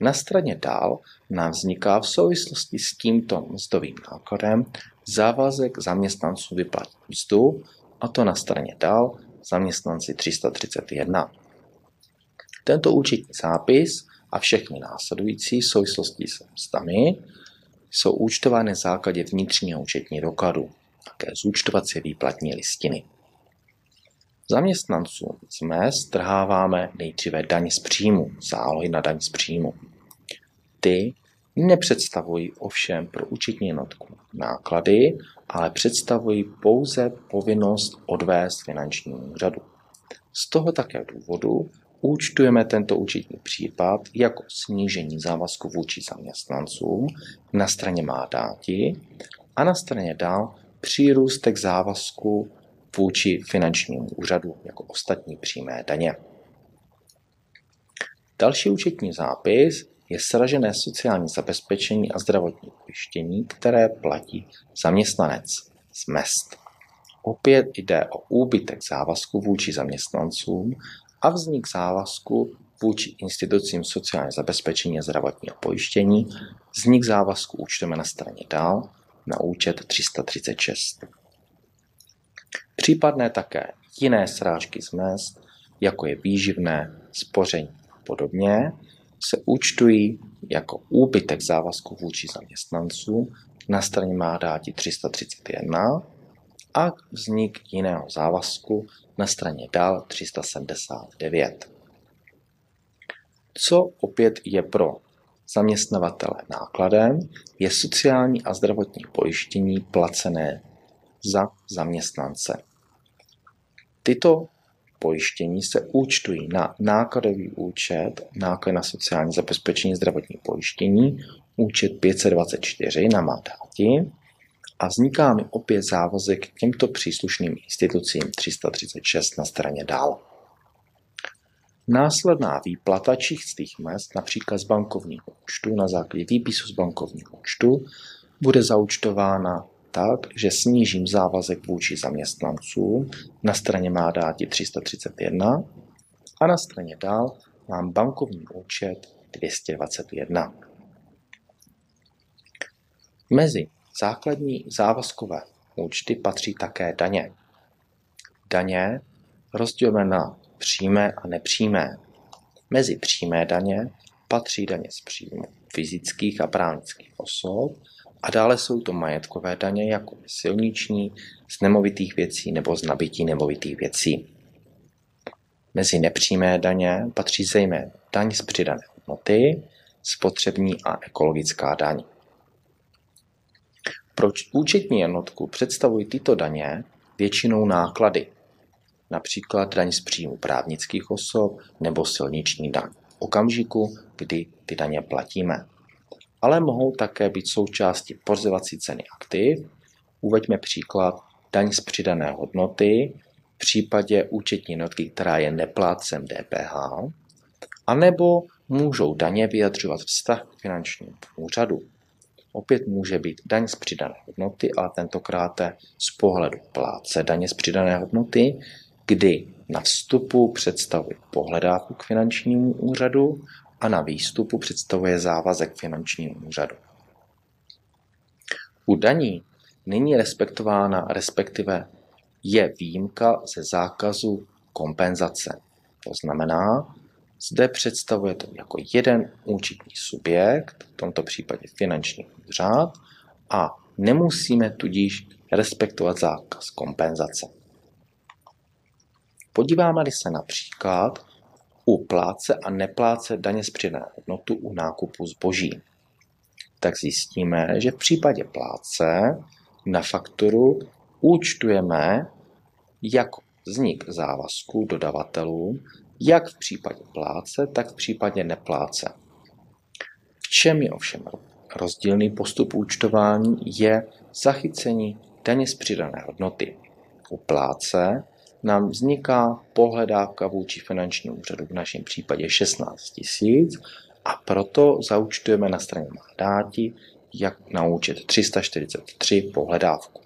Na straně dál nám vzniká v souvislosti s tímto mzdovým nákladem závazek zaměstnanců vyplatit mzdu, a to na straně dál zaměstnanci 331. Tento účetní zápis a všechny následující v souvislosti s mzdami jsou účtovány v základě vnitřního účetní dokladu, také zúčtovací výplatní listiny. Zaměstnancům z mest strháváme nejdříve daň z příjmu, zálohy na daň z příjmu. Ty nepředstavují ovšem pro účetní jednotku náklady, ale představují pouze povinnost odvést finančnímu úřadu. Z toho také důvodu účtujeme tento účetní případ jako snížení závazku vůči zaměstnancům na straně má dáti a na straně dál přírůstek závazku vůči finančnímu úřadu jako ostatní přímé daně. Další účetní zápis je sražené sociální zabezpečení a zdravotní pojištění, které platí zaměstnanec z mest. Opět jde o úbytek závazku vůči zaměstnancům a vznik závazku vůči institucím sociální zabezpečení a zdravotního pojištění. Vznik závazku účtujeme na straně dál na účet 336. Případné také jiné srážky z mest, jako je výživné, spoření a podobně, se účtují jako úbytek závazku vůči zaměstnancům na straně má dáti 331 a vznik jiného závazku na straně dál 379. Co opět je pro zaměstnavatele nákladem, je sociální a zdravotní pojištění placené za zaměstnance. Tyto pojištění se účtují na nákladový účet, náklad na sociální zabezpečení zdravotní pojištění, účet 524 na mandáti a vzniká mi opět závazek k těmto příslušným institucím 336 na straně dál. Následná výplata čistých mest, například z bankovního účtu na základě výpisu z bankovního účtu, bude zaučtována tak, že snížím závazek vůči zaměstnancům, na straně má dáti 331 a na straně dál mám bankovní účet 221. Mezi základní závazkové účty patří také daně. Daně rozdělíme na přímé a nepřímé. Mezi přímé daně patří daně z příjmu fyzických a právnických osob a dále jsou to majetkové daně jako silniční, z nemovitých věcí nebo z nabití nemovitých věcí. Mezi nepřímé daně patří zejména daň z přidané hodnoty, spotřební a ekologická daň. Proč účetní jednotku představují tyto daně většinou náklady, například daň z příjmu právnických osob nebo silniční daň okamžiku, kdy ty daně platíme. Ale mohou také být součástí pořizovací ceny aktiv. Uveďme příklad daň z přidané hodnoty v případě účetní jednotky, která je neplátcem DPH, anebo můžou daně vyjadřovat vztah k finančnímu úřadu. Opět může být daň z přidané hodnoty, ale tentokrát z pohledu plátce daně z přidané hodnoty, kdy na vstupu představuje pohledávku k finančnímu úřadu a na výstupu představuje závazek finančnímu úřadu. U daní není respektována, respektive je výjimka ze zákazu kompenzace. To znamená, zde představuje to jako jeden účetní subjekt, v tomto případě finanční úřad, a nemusíme tudíž respektovat zákaz kompenzace. Podíváme-li se například u pláce a nepláce daně z přidané hodnotu u nákupu zboží, tak zjistíme, že v případě pláce na fakturu účtujeme jako vznik závazků dodavatelům jak v případě pláce, tak v případě nepláce. V čem je ovšem rozdílný postup účtování je zachycení daně z přidané hodnoty. U pláce nám vzniká pohledávka vůči finančnímu úřadu, v našem případě 16 tisíc, a proto zaučtujeme na straně mandáti jak na účet 343 pohledávku.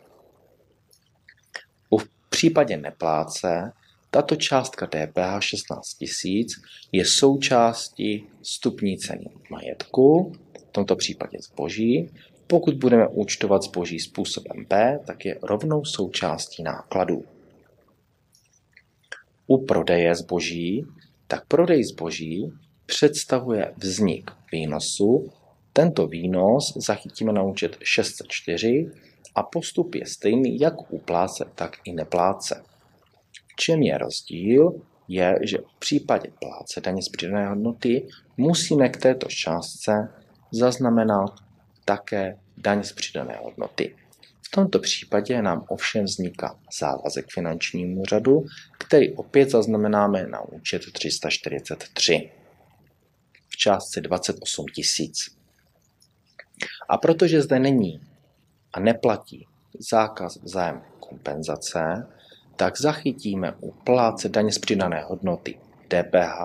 V případě nepláce tato částka DPH 16 000 je součástí stupní ceny majetku, v tomto případě zboží. Pokud budeme účtovat zboží způsobem B, tak je rovnou součástí nákladů. U prodeje zboží, tak prodej zboží představuje vznik výnosu. Tento výnos zachytíme na účet 604 a postup je stejný jak u pláce, tak i nepláce. V čem je rozdíl, je, že v případě pláce daně z přidané hodnoty musíme k této částce zaznamenat také daň z přidané hodnoty. V tomto případě nám ovšem vzniká závazek finančnímu řadu, který opět zaznamenáme na účet 343 v částce 28 tisíc. A protože zde není a neplatí zákaz vzájemné kompenzace, tak zachytíme u pláce daně z přidané hodnoty DPH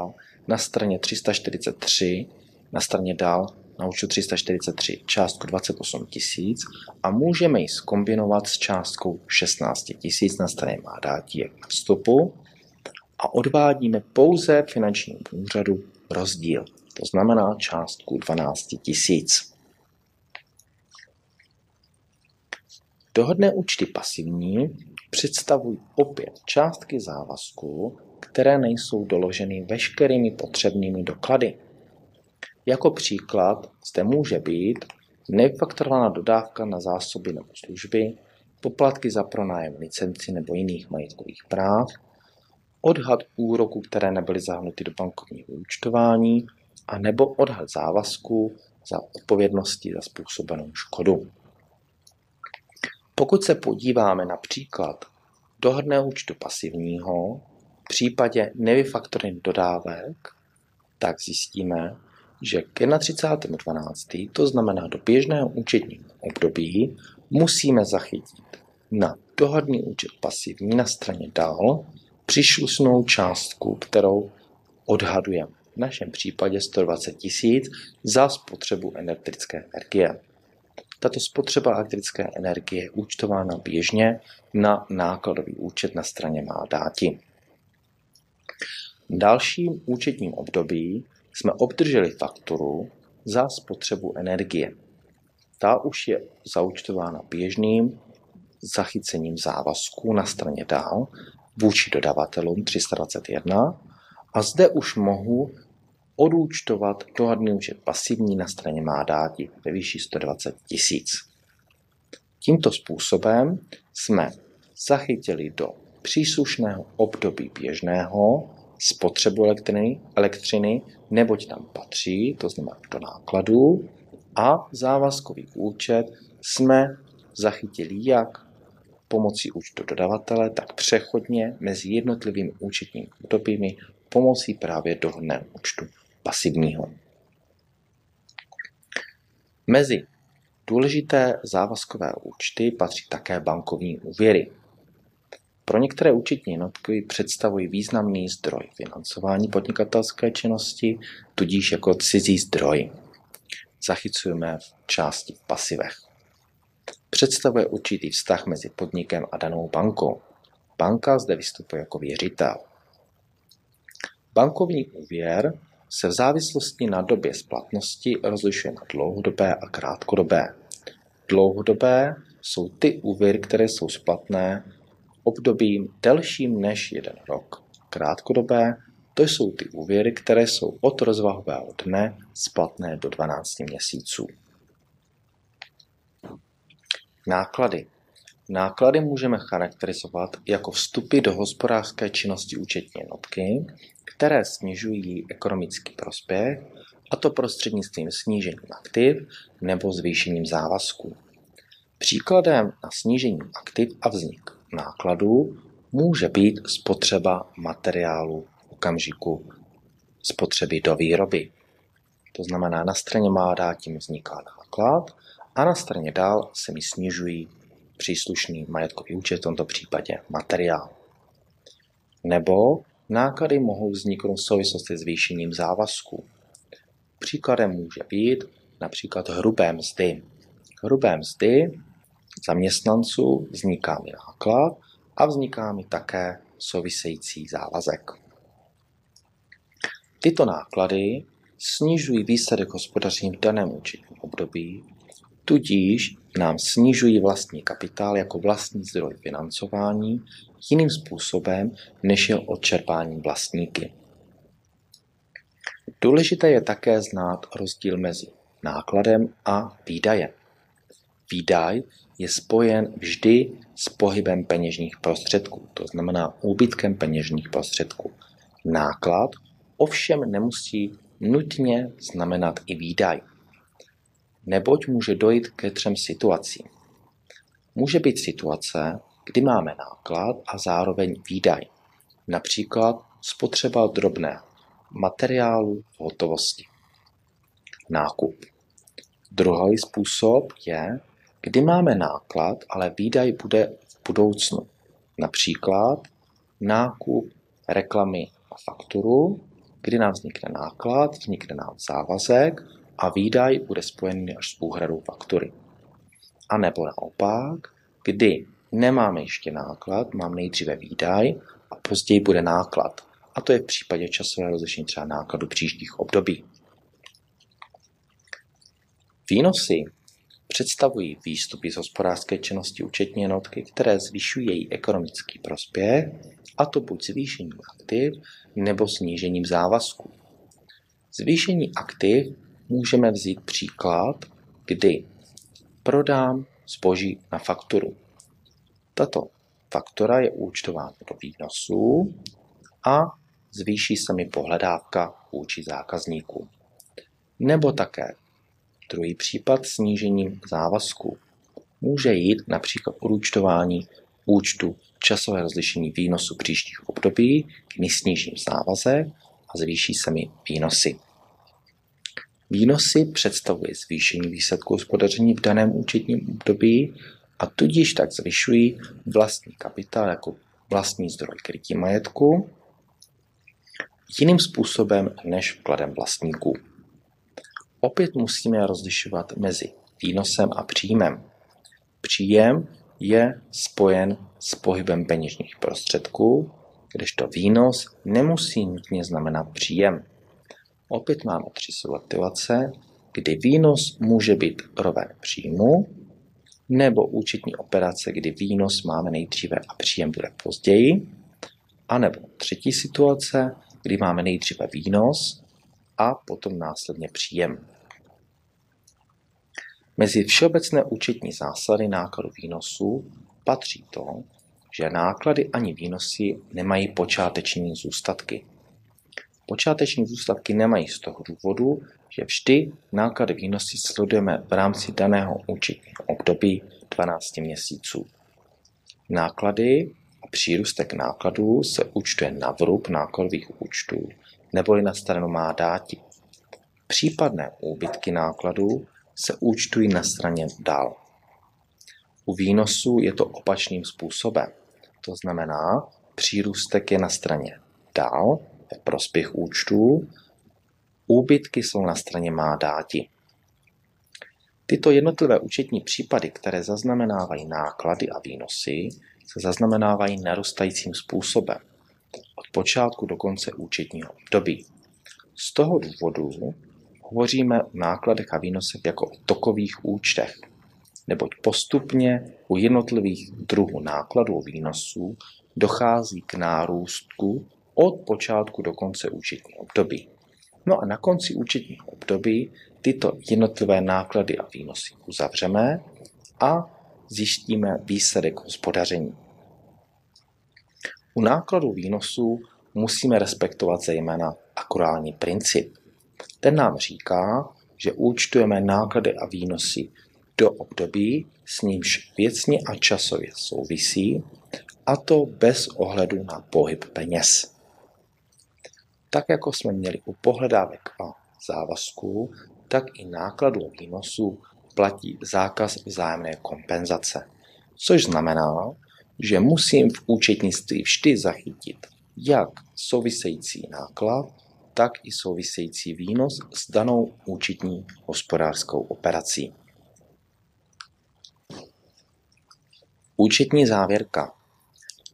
na straně 343, na straně dál na účtu 343 částku 28 tisíc a můžeme ji skombinovat s částkou 16 tisíc na straně má dátí jak na vstupu a odvádíme pouze finančnímu úřadu rozdíl, to znamená částku 12 tisíc. Dohodné účty pasivní představují opět částky závazků, které nejsou doloženy veškerými potřebnými doklady. Jako příklad zde může být nevyfaktorovaná dodávka na zásoby nebo služby, poplatky za pronájem licenci nebo jiných majetkových práv, odhad úroků, které nebyly zahrnuty do bankovního účtování, a nebo odhad závazků za odpovědnosti za způsobenou škodu. Pokud se podíváme na příklad dohodného účtu pasivního v případě nevyfaktorin dodávek, tak zjistíme, že k 31.12., to znamená do běžného účetního období, musíme zachytit na dohodný účet pasivní na straně dál přišlusnou částku, kterou odhadujeme. V našem případě 120 tisíc za spotřebu elektrické energie. Tato spotřeba elektrické energie je účtována běžně na nákladový účet na straně má dáti. V dalším účetním období jsme obdrželi fakturu za spotřebu energie. Ta už je zaučtována běžným zachycením závazků na straně dál vůči dodavatelům 321 a zde už mohu odúčtovat dohadný účet pasivní na straně má dáti ve výši 120 tisíc. Tímto způsobem jsme zachytili do příslušného období běžného spotřebu elektřiny, elektřiny, neboť tam patří, to znamená do nákladů, a závazkový účet jsme zachytili jak pomocí účtu dodavatele, tak přechodně mezi jednotlivými účetními obdobími pomocí právě dohodného účtu pasivního. Mezi důležité závazkové účty patří také bankovní úvěry. Pro některé účetní jednotky představují významný zdroj financování podnikatelské činnosti, tudíž jako cizí zdroj. Zachycujeme v části v pasivech. Představuje určitý vztah mezi podnikem a danou bankou. Banka zde vystupuje jako věřitel. Bankovní úvěr se v závislosti na době splatnosti rozlišuje na dlouhodobé a krátkodobé. Dlouhodobé jsou ty úvěry, které jsou splatné obdobím delším než jeden rok. Krátkodobé to jsou ty úvěry, které jsou od rozvahového dne splatné do 12 měsíců. Náklady. Náklady můžeme charakterizovat jako vstupy do hospodářské činnosti účetní jednotky, které snižují ekonomický prospěch, a to prostřednictvím snížení aktiv nebo zvýšením závazků. Příkladem na snížení aktiv a vznik nákladů může být spotřeba materiálu v okamžiku spotřeby do výroby. To znamená, na straně má dát tím vzniká náklad a na straně dál se mi snižují příslušný majetkový účet, v tomto případě materiál. Nebo náklady mohou vzniknout v souvislosti s zvýšením závazků. Příkladem může být například hrubé mzdy. Hrubé mzdy zaměstnanců vzniká mi náklad a vzniká mi také související závazek. Tyto náklady snižují výsledek hospodaření v daném účetním období, tudíž nám snižují vlastní kapitál jako vlastní zdroj financování jiným způsobem, než je odčerpání vlastníky. Důležité je také znát rozdíl mezi nákladem a výdajem. Výdaj je spojen vždy s pohybem peněžních prostředků, to znamená úbytkem peněžních prostředků. Náklad ovšem nemusí nutně znamenat i výdaj neboť může dojít ke třem situacím. Může být situace, kdy máme náklad a zároveň výdaj, například spotřeba drobné materiálu v hotovosti. Nákup. Druhý způsob je, kdy máme náklad, ale výdaj bude v budoucnu. Například nákup reklamy a fakturu, kdy nám vznikne náklad, vznikne nám závazek a výdaj bude spojený až s úhradou faktury. A nebo naopak, kdy nemáme ještě náklad, mám nejdříve výdaj a později bude náklad. A to je v případě časového rozlišení třeba nákladu příštích období. Výnosy představují výstupy z hospodářské činnosti účetní jednotky, které zvyšují její ekonomický prospěch, a to buď zvýšením aktiv nebo snížením závazků. Zvýšení aktiv můžeme vzít příklad, kdy prodám zboží na fakturu. Tato faktura je účtována do výnosu a zvýší se mi pohledávka vůči zákazníků. Nebo také druhý případ snížením závazků. Může jít například o účtování účtu časové rozlišení výnosu příštích období, kdy snížím závazek a zvýší se mi výnosy. Výnosy představuje zvýšení výsledku hospodaření v daném účetním období a tudíž tak zvyšují vlastní kapitál jako vlastní zdroj krytí majetku jiným způsobem než vkladem vlastníků. Opět musíme rozlišovat mezi výnosem a příjmem. Příjem je spojen s pohybem peněžních prostředků, kdežto výnos nemusí nutně znamenat příjem. Opět máme tři situace, kdy výnos může být roven příjmu, nebo účetní operace, kdy výnos máme nejdříve a příjem bude později, a nebo třetí situace, kdy máme nejdříve výnos a potom následně příjem. Mezi všeobecné účetní zásady nákladu výnosů patří to, že náklady ani výnosy nemají počáteční zůstatky. Počáteční zůstatky nemají z toho důvodu, že vždy náklady výnosy sledujeme v rámci daného účetního období 12 měsíců. Náklady a přírůstek nákladů se účtuje na vrub nákladových účtů neboli na stranu má dáti. Případné úbytky nákladů se účtují na straně dál. U výnosu je to opačným způsobem. To znamená, přírůstek je na straně dál ve prospěch účtů, úbytky jsou na straně má dáti. Tyto jednotlivé účetní případy, které zaznamenávají náklady a výnosy, se zaznamenávají narůstajícím způsobem od počátku do konce účetního období. Z toho důvodu hovoříme o nákladech a výnosech jako o tokových účtech, neboť postupně u jednotlivých druhů nákladů a výnosů dochází k nárůstku od počátku do konce účetního období. No a na konci účetního období tyto jednotlivé náklady a výnosy uzavřeme a zjistíme výsledek hospodaření. U nákladů výnosů musíme respektovat zejména akurální princip. Ten nám říká, že účtujeme náklady a výnosy do období, s nímž věcně a časově souvisí, a to bez ohledu na pohyb peněz. Tak jako jsme měli u pohledávek a závazků, tak i nákladů výnosů platí zákaz vzájemné kompenzace. Což znamená, že musím v účetnictví vždy zachytit jak související náklad, tak i související výnos s danou účetní hospodářskou operací. Účetní závěrka.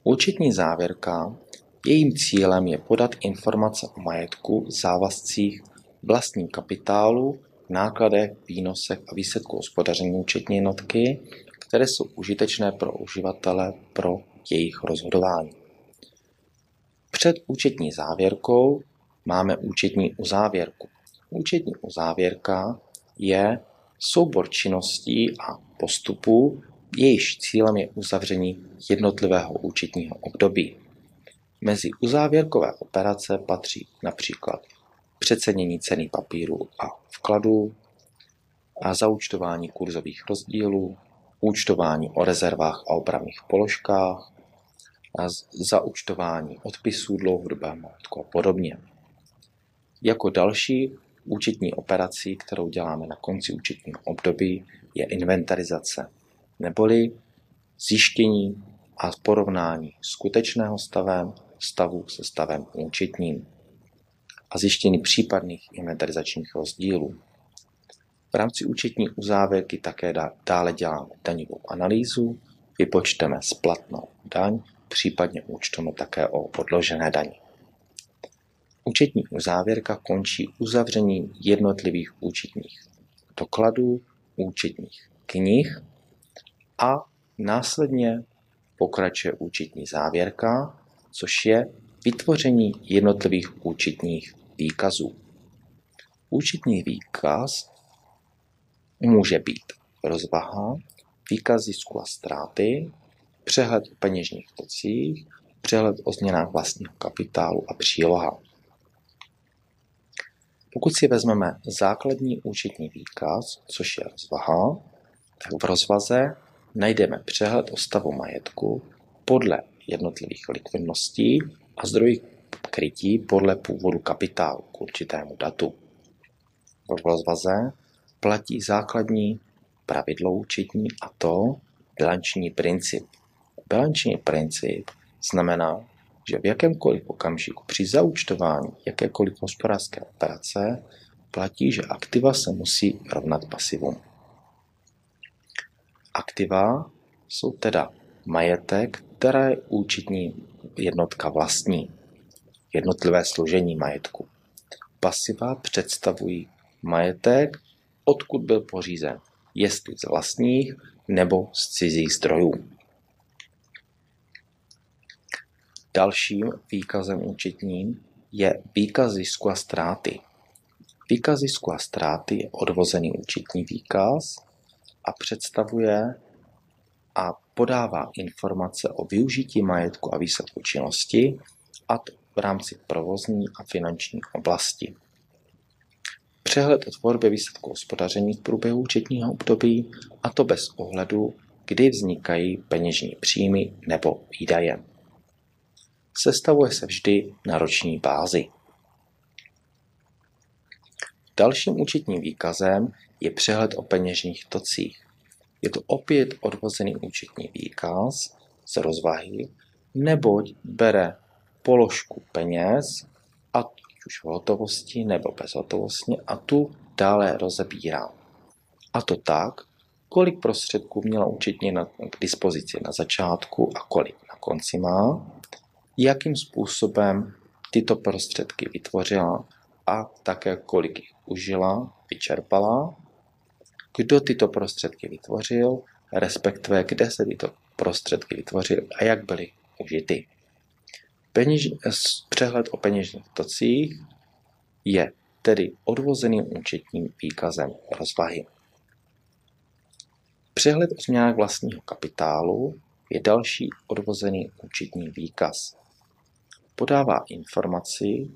Účetní závěrka, jejím cílem je podat informace o majetku, závazcích, vlastním kapitálu, nákladech, výnosech a výsledku hospodaření účetní jednotky které jsou užitečné pro uživatele pro jejich rozhodování. Před účetní závěrkou máme účetní uzávěrku. Účetní uzávěrka je soubor činností a postupů, jejíž cílem je uzavření jednotlivého účetního období. Mezi uzávěrkové operace patří například přecenění ceny papíru a vkladů a zaučtování kurzových rozdílů, účtování o rezervách a opravných položkách, a zaúčtování odpisů dlouhodobého majetku a podobně. Jako další účetní operací, kterou děláme na konci účetního období, je inventarizace, neboli zjištění a porovnání skutečného stavem stavu se stavem účetním a zjištění případných inventarizačních rozdílů. V rámci účetní uzávěrky také dále děláme daňovou analýzu, vypočteme splatnou daň, případně účtujeme také o odložené daně. Účetní uzávěrka končí uzavřením jednotlivých účetních dokladů, účetních knih a následně pokračuje účetní závěrka, což je vytvoření jednotlivých účetních výkazů. Účetní výkaz může být rozvaha, výkaz zisku a ztráty, přehled o peněžních tocích, přehled o změnách vlastního kapitálu a příloha. Pokud si vezmeme základní účetní výkaz, což je rozvaha, tak v rozvaze najdeme přehled o stavu majetku podle jednotlivých likvidností a zdrojů krytí podle původu kapitálu k určitému datu. V rozvaze platí základní pravidlo účetní a to bilanční princip. Bilanční princip znamená, že v jakémkoliv okamžiku při zaúčtování jakékoliv hospodářské operace platí, že aktiva se musí rovnat pasivům. Aktiva jsou teda majetek, které účetní jednotka vlastní, jednotlivé složení majetku. Pasiva představují majetek, odkud byl pořízen, jestli z vlastních nebo z cizích zdrojů. Dalším výkazem účetním je výkaz zisku a ztráty. Výkaz zisku a ztráty je odvozený účetní výkaz a představuje a podává informace o využití majetku a výsledku činnosti, a to v rámci provozní a finanční oblasti. Přehled o tvorbě výsledku hospodaření v průběhu účetního období, a to bez ohledu, kdy vznikají peněžní příjmy nebo výdaje. Sestavuje se vždy na roční bázi. Dalším účetním výkazem je přehled o peněžních tocích. Je to opět odvozený účetní výkaz z rozvahy, neboť bere položku peněz, už v hotovosti nebo bezhotovostně, a tu dále rozebírá. A to tak, kolik prostředků měla účetně na, k dispozici na začátku a kolik na konci má, jakým způsobem tyto prostředky vytvořila a také kolik jich užila, vyčerpala, kdo tyto prostředky vytvořil, respektive kde se tyto prostředky vytvořily a jak byly užity. Peněž, přehled o peněžních tocích je tedy odvozeným účetním výkazem rozvahy. Přehled o změnách vlastního kapitálu je další odvozený účetní výkaz. Podává informaci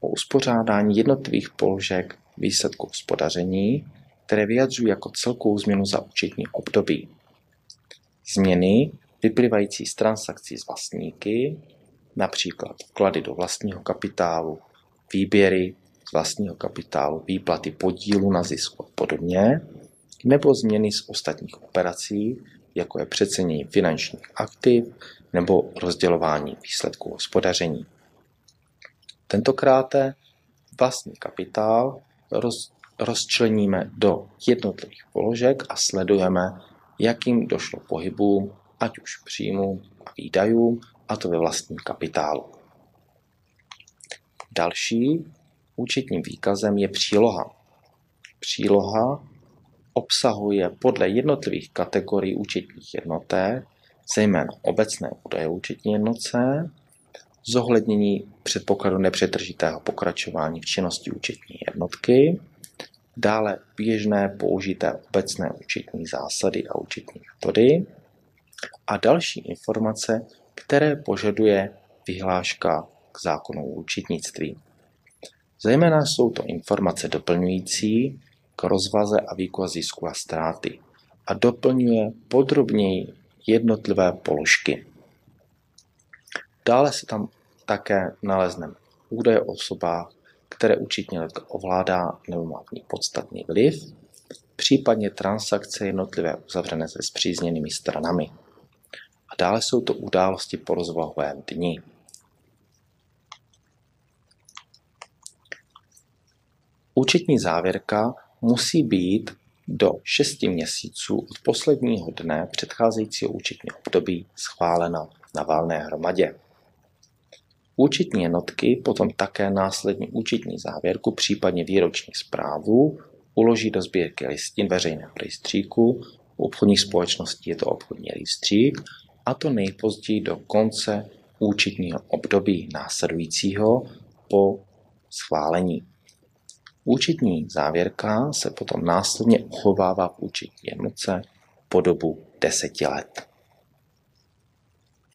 o uspořádání jednotlivých položek výsledku hospodaření, které vyjadřují jako celkovou změnu za účetní období. Změny vyplývající z transakcí s vlastníky, například vklady do vlastního kapitálu, výběry z vlastního kapitálu, výplaty podílu na zisku a podobně, nebo změny z ostatních operací, jako je přecenění finančních aktiv nebo rozdělování výsledků hospodaření. Tentokrát vlastní kapitál roz, rozčleníme do jednotlivých položek a sledujeme, jakým došlo pohybům, ať už příjmům a výdajům, a to ve vlastním kapitálu. Další účetním výkazem je příloha. Příloha obsahuje podle jednotlivých kategorií účetních jednotek, zejména obecné údaje účetní jednotce, zohlednění předpokladu nepřetržitého pokračování v činnosti účetní jednotky, dále běžné použité obecné účetní zásady a účetní metody a další informace, které požaduje vyhláška k zákonu účetnictví. Zejména jsou to informace doplňující k rozvaze a výkonu zisku a ztráty a doplňuje podrobněji jednotlivé položky. Dále se tam také nalezneme údaje o osobách, které účetní ovládá nebo má v ní podstatný vliv, případně transakce jednotlivé uzavřené se zpřízněnými stranami. A dále jsou to události po rozvahovém dni. Účetní závěrka musí být do 6 měsíců od posledního dne předcházejícího účetního období schválena na válné hromadě. Účetní jednotky potom také následně účetní závěrku, případně výroční zprávu, uloží do sbírky listin veřejného rejstříku, u obchodních společností je to obchodní rejstřík, a to nejpozději do konce účetního období následujícího po schválení. Účetní závěrka se potom následně uchovává v účetní jednotce po dobu deseti let.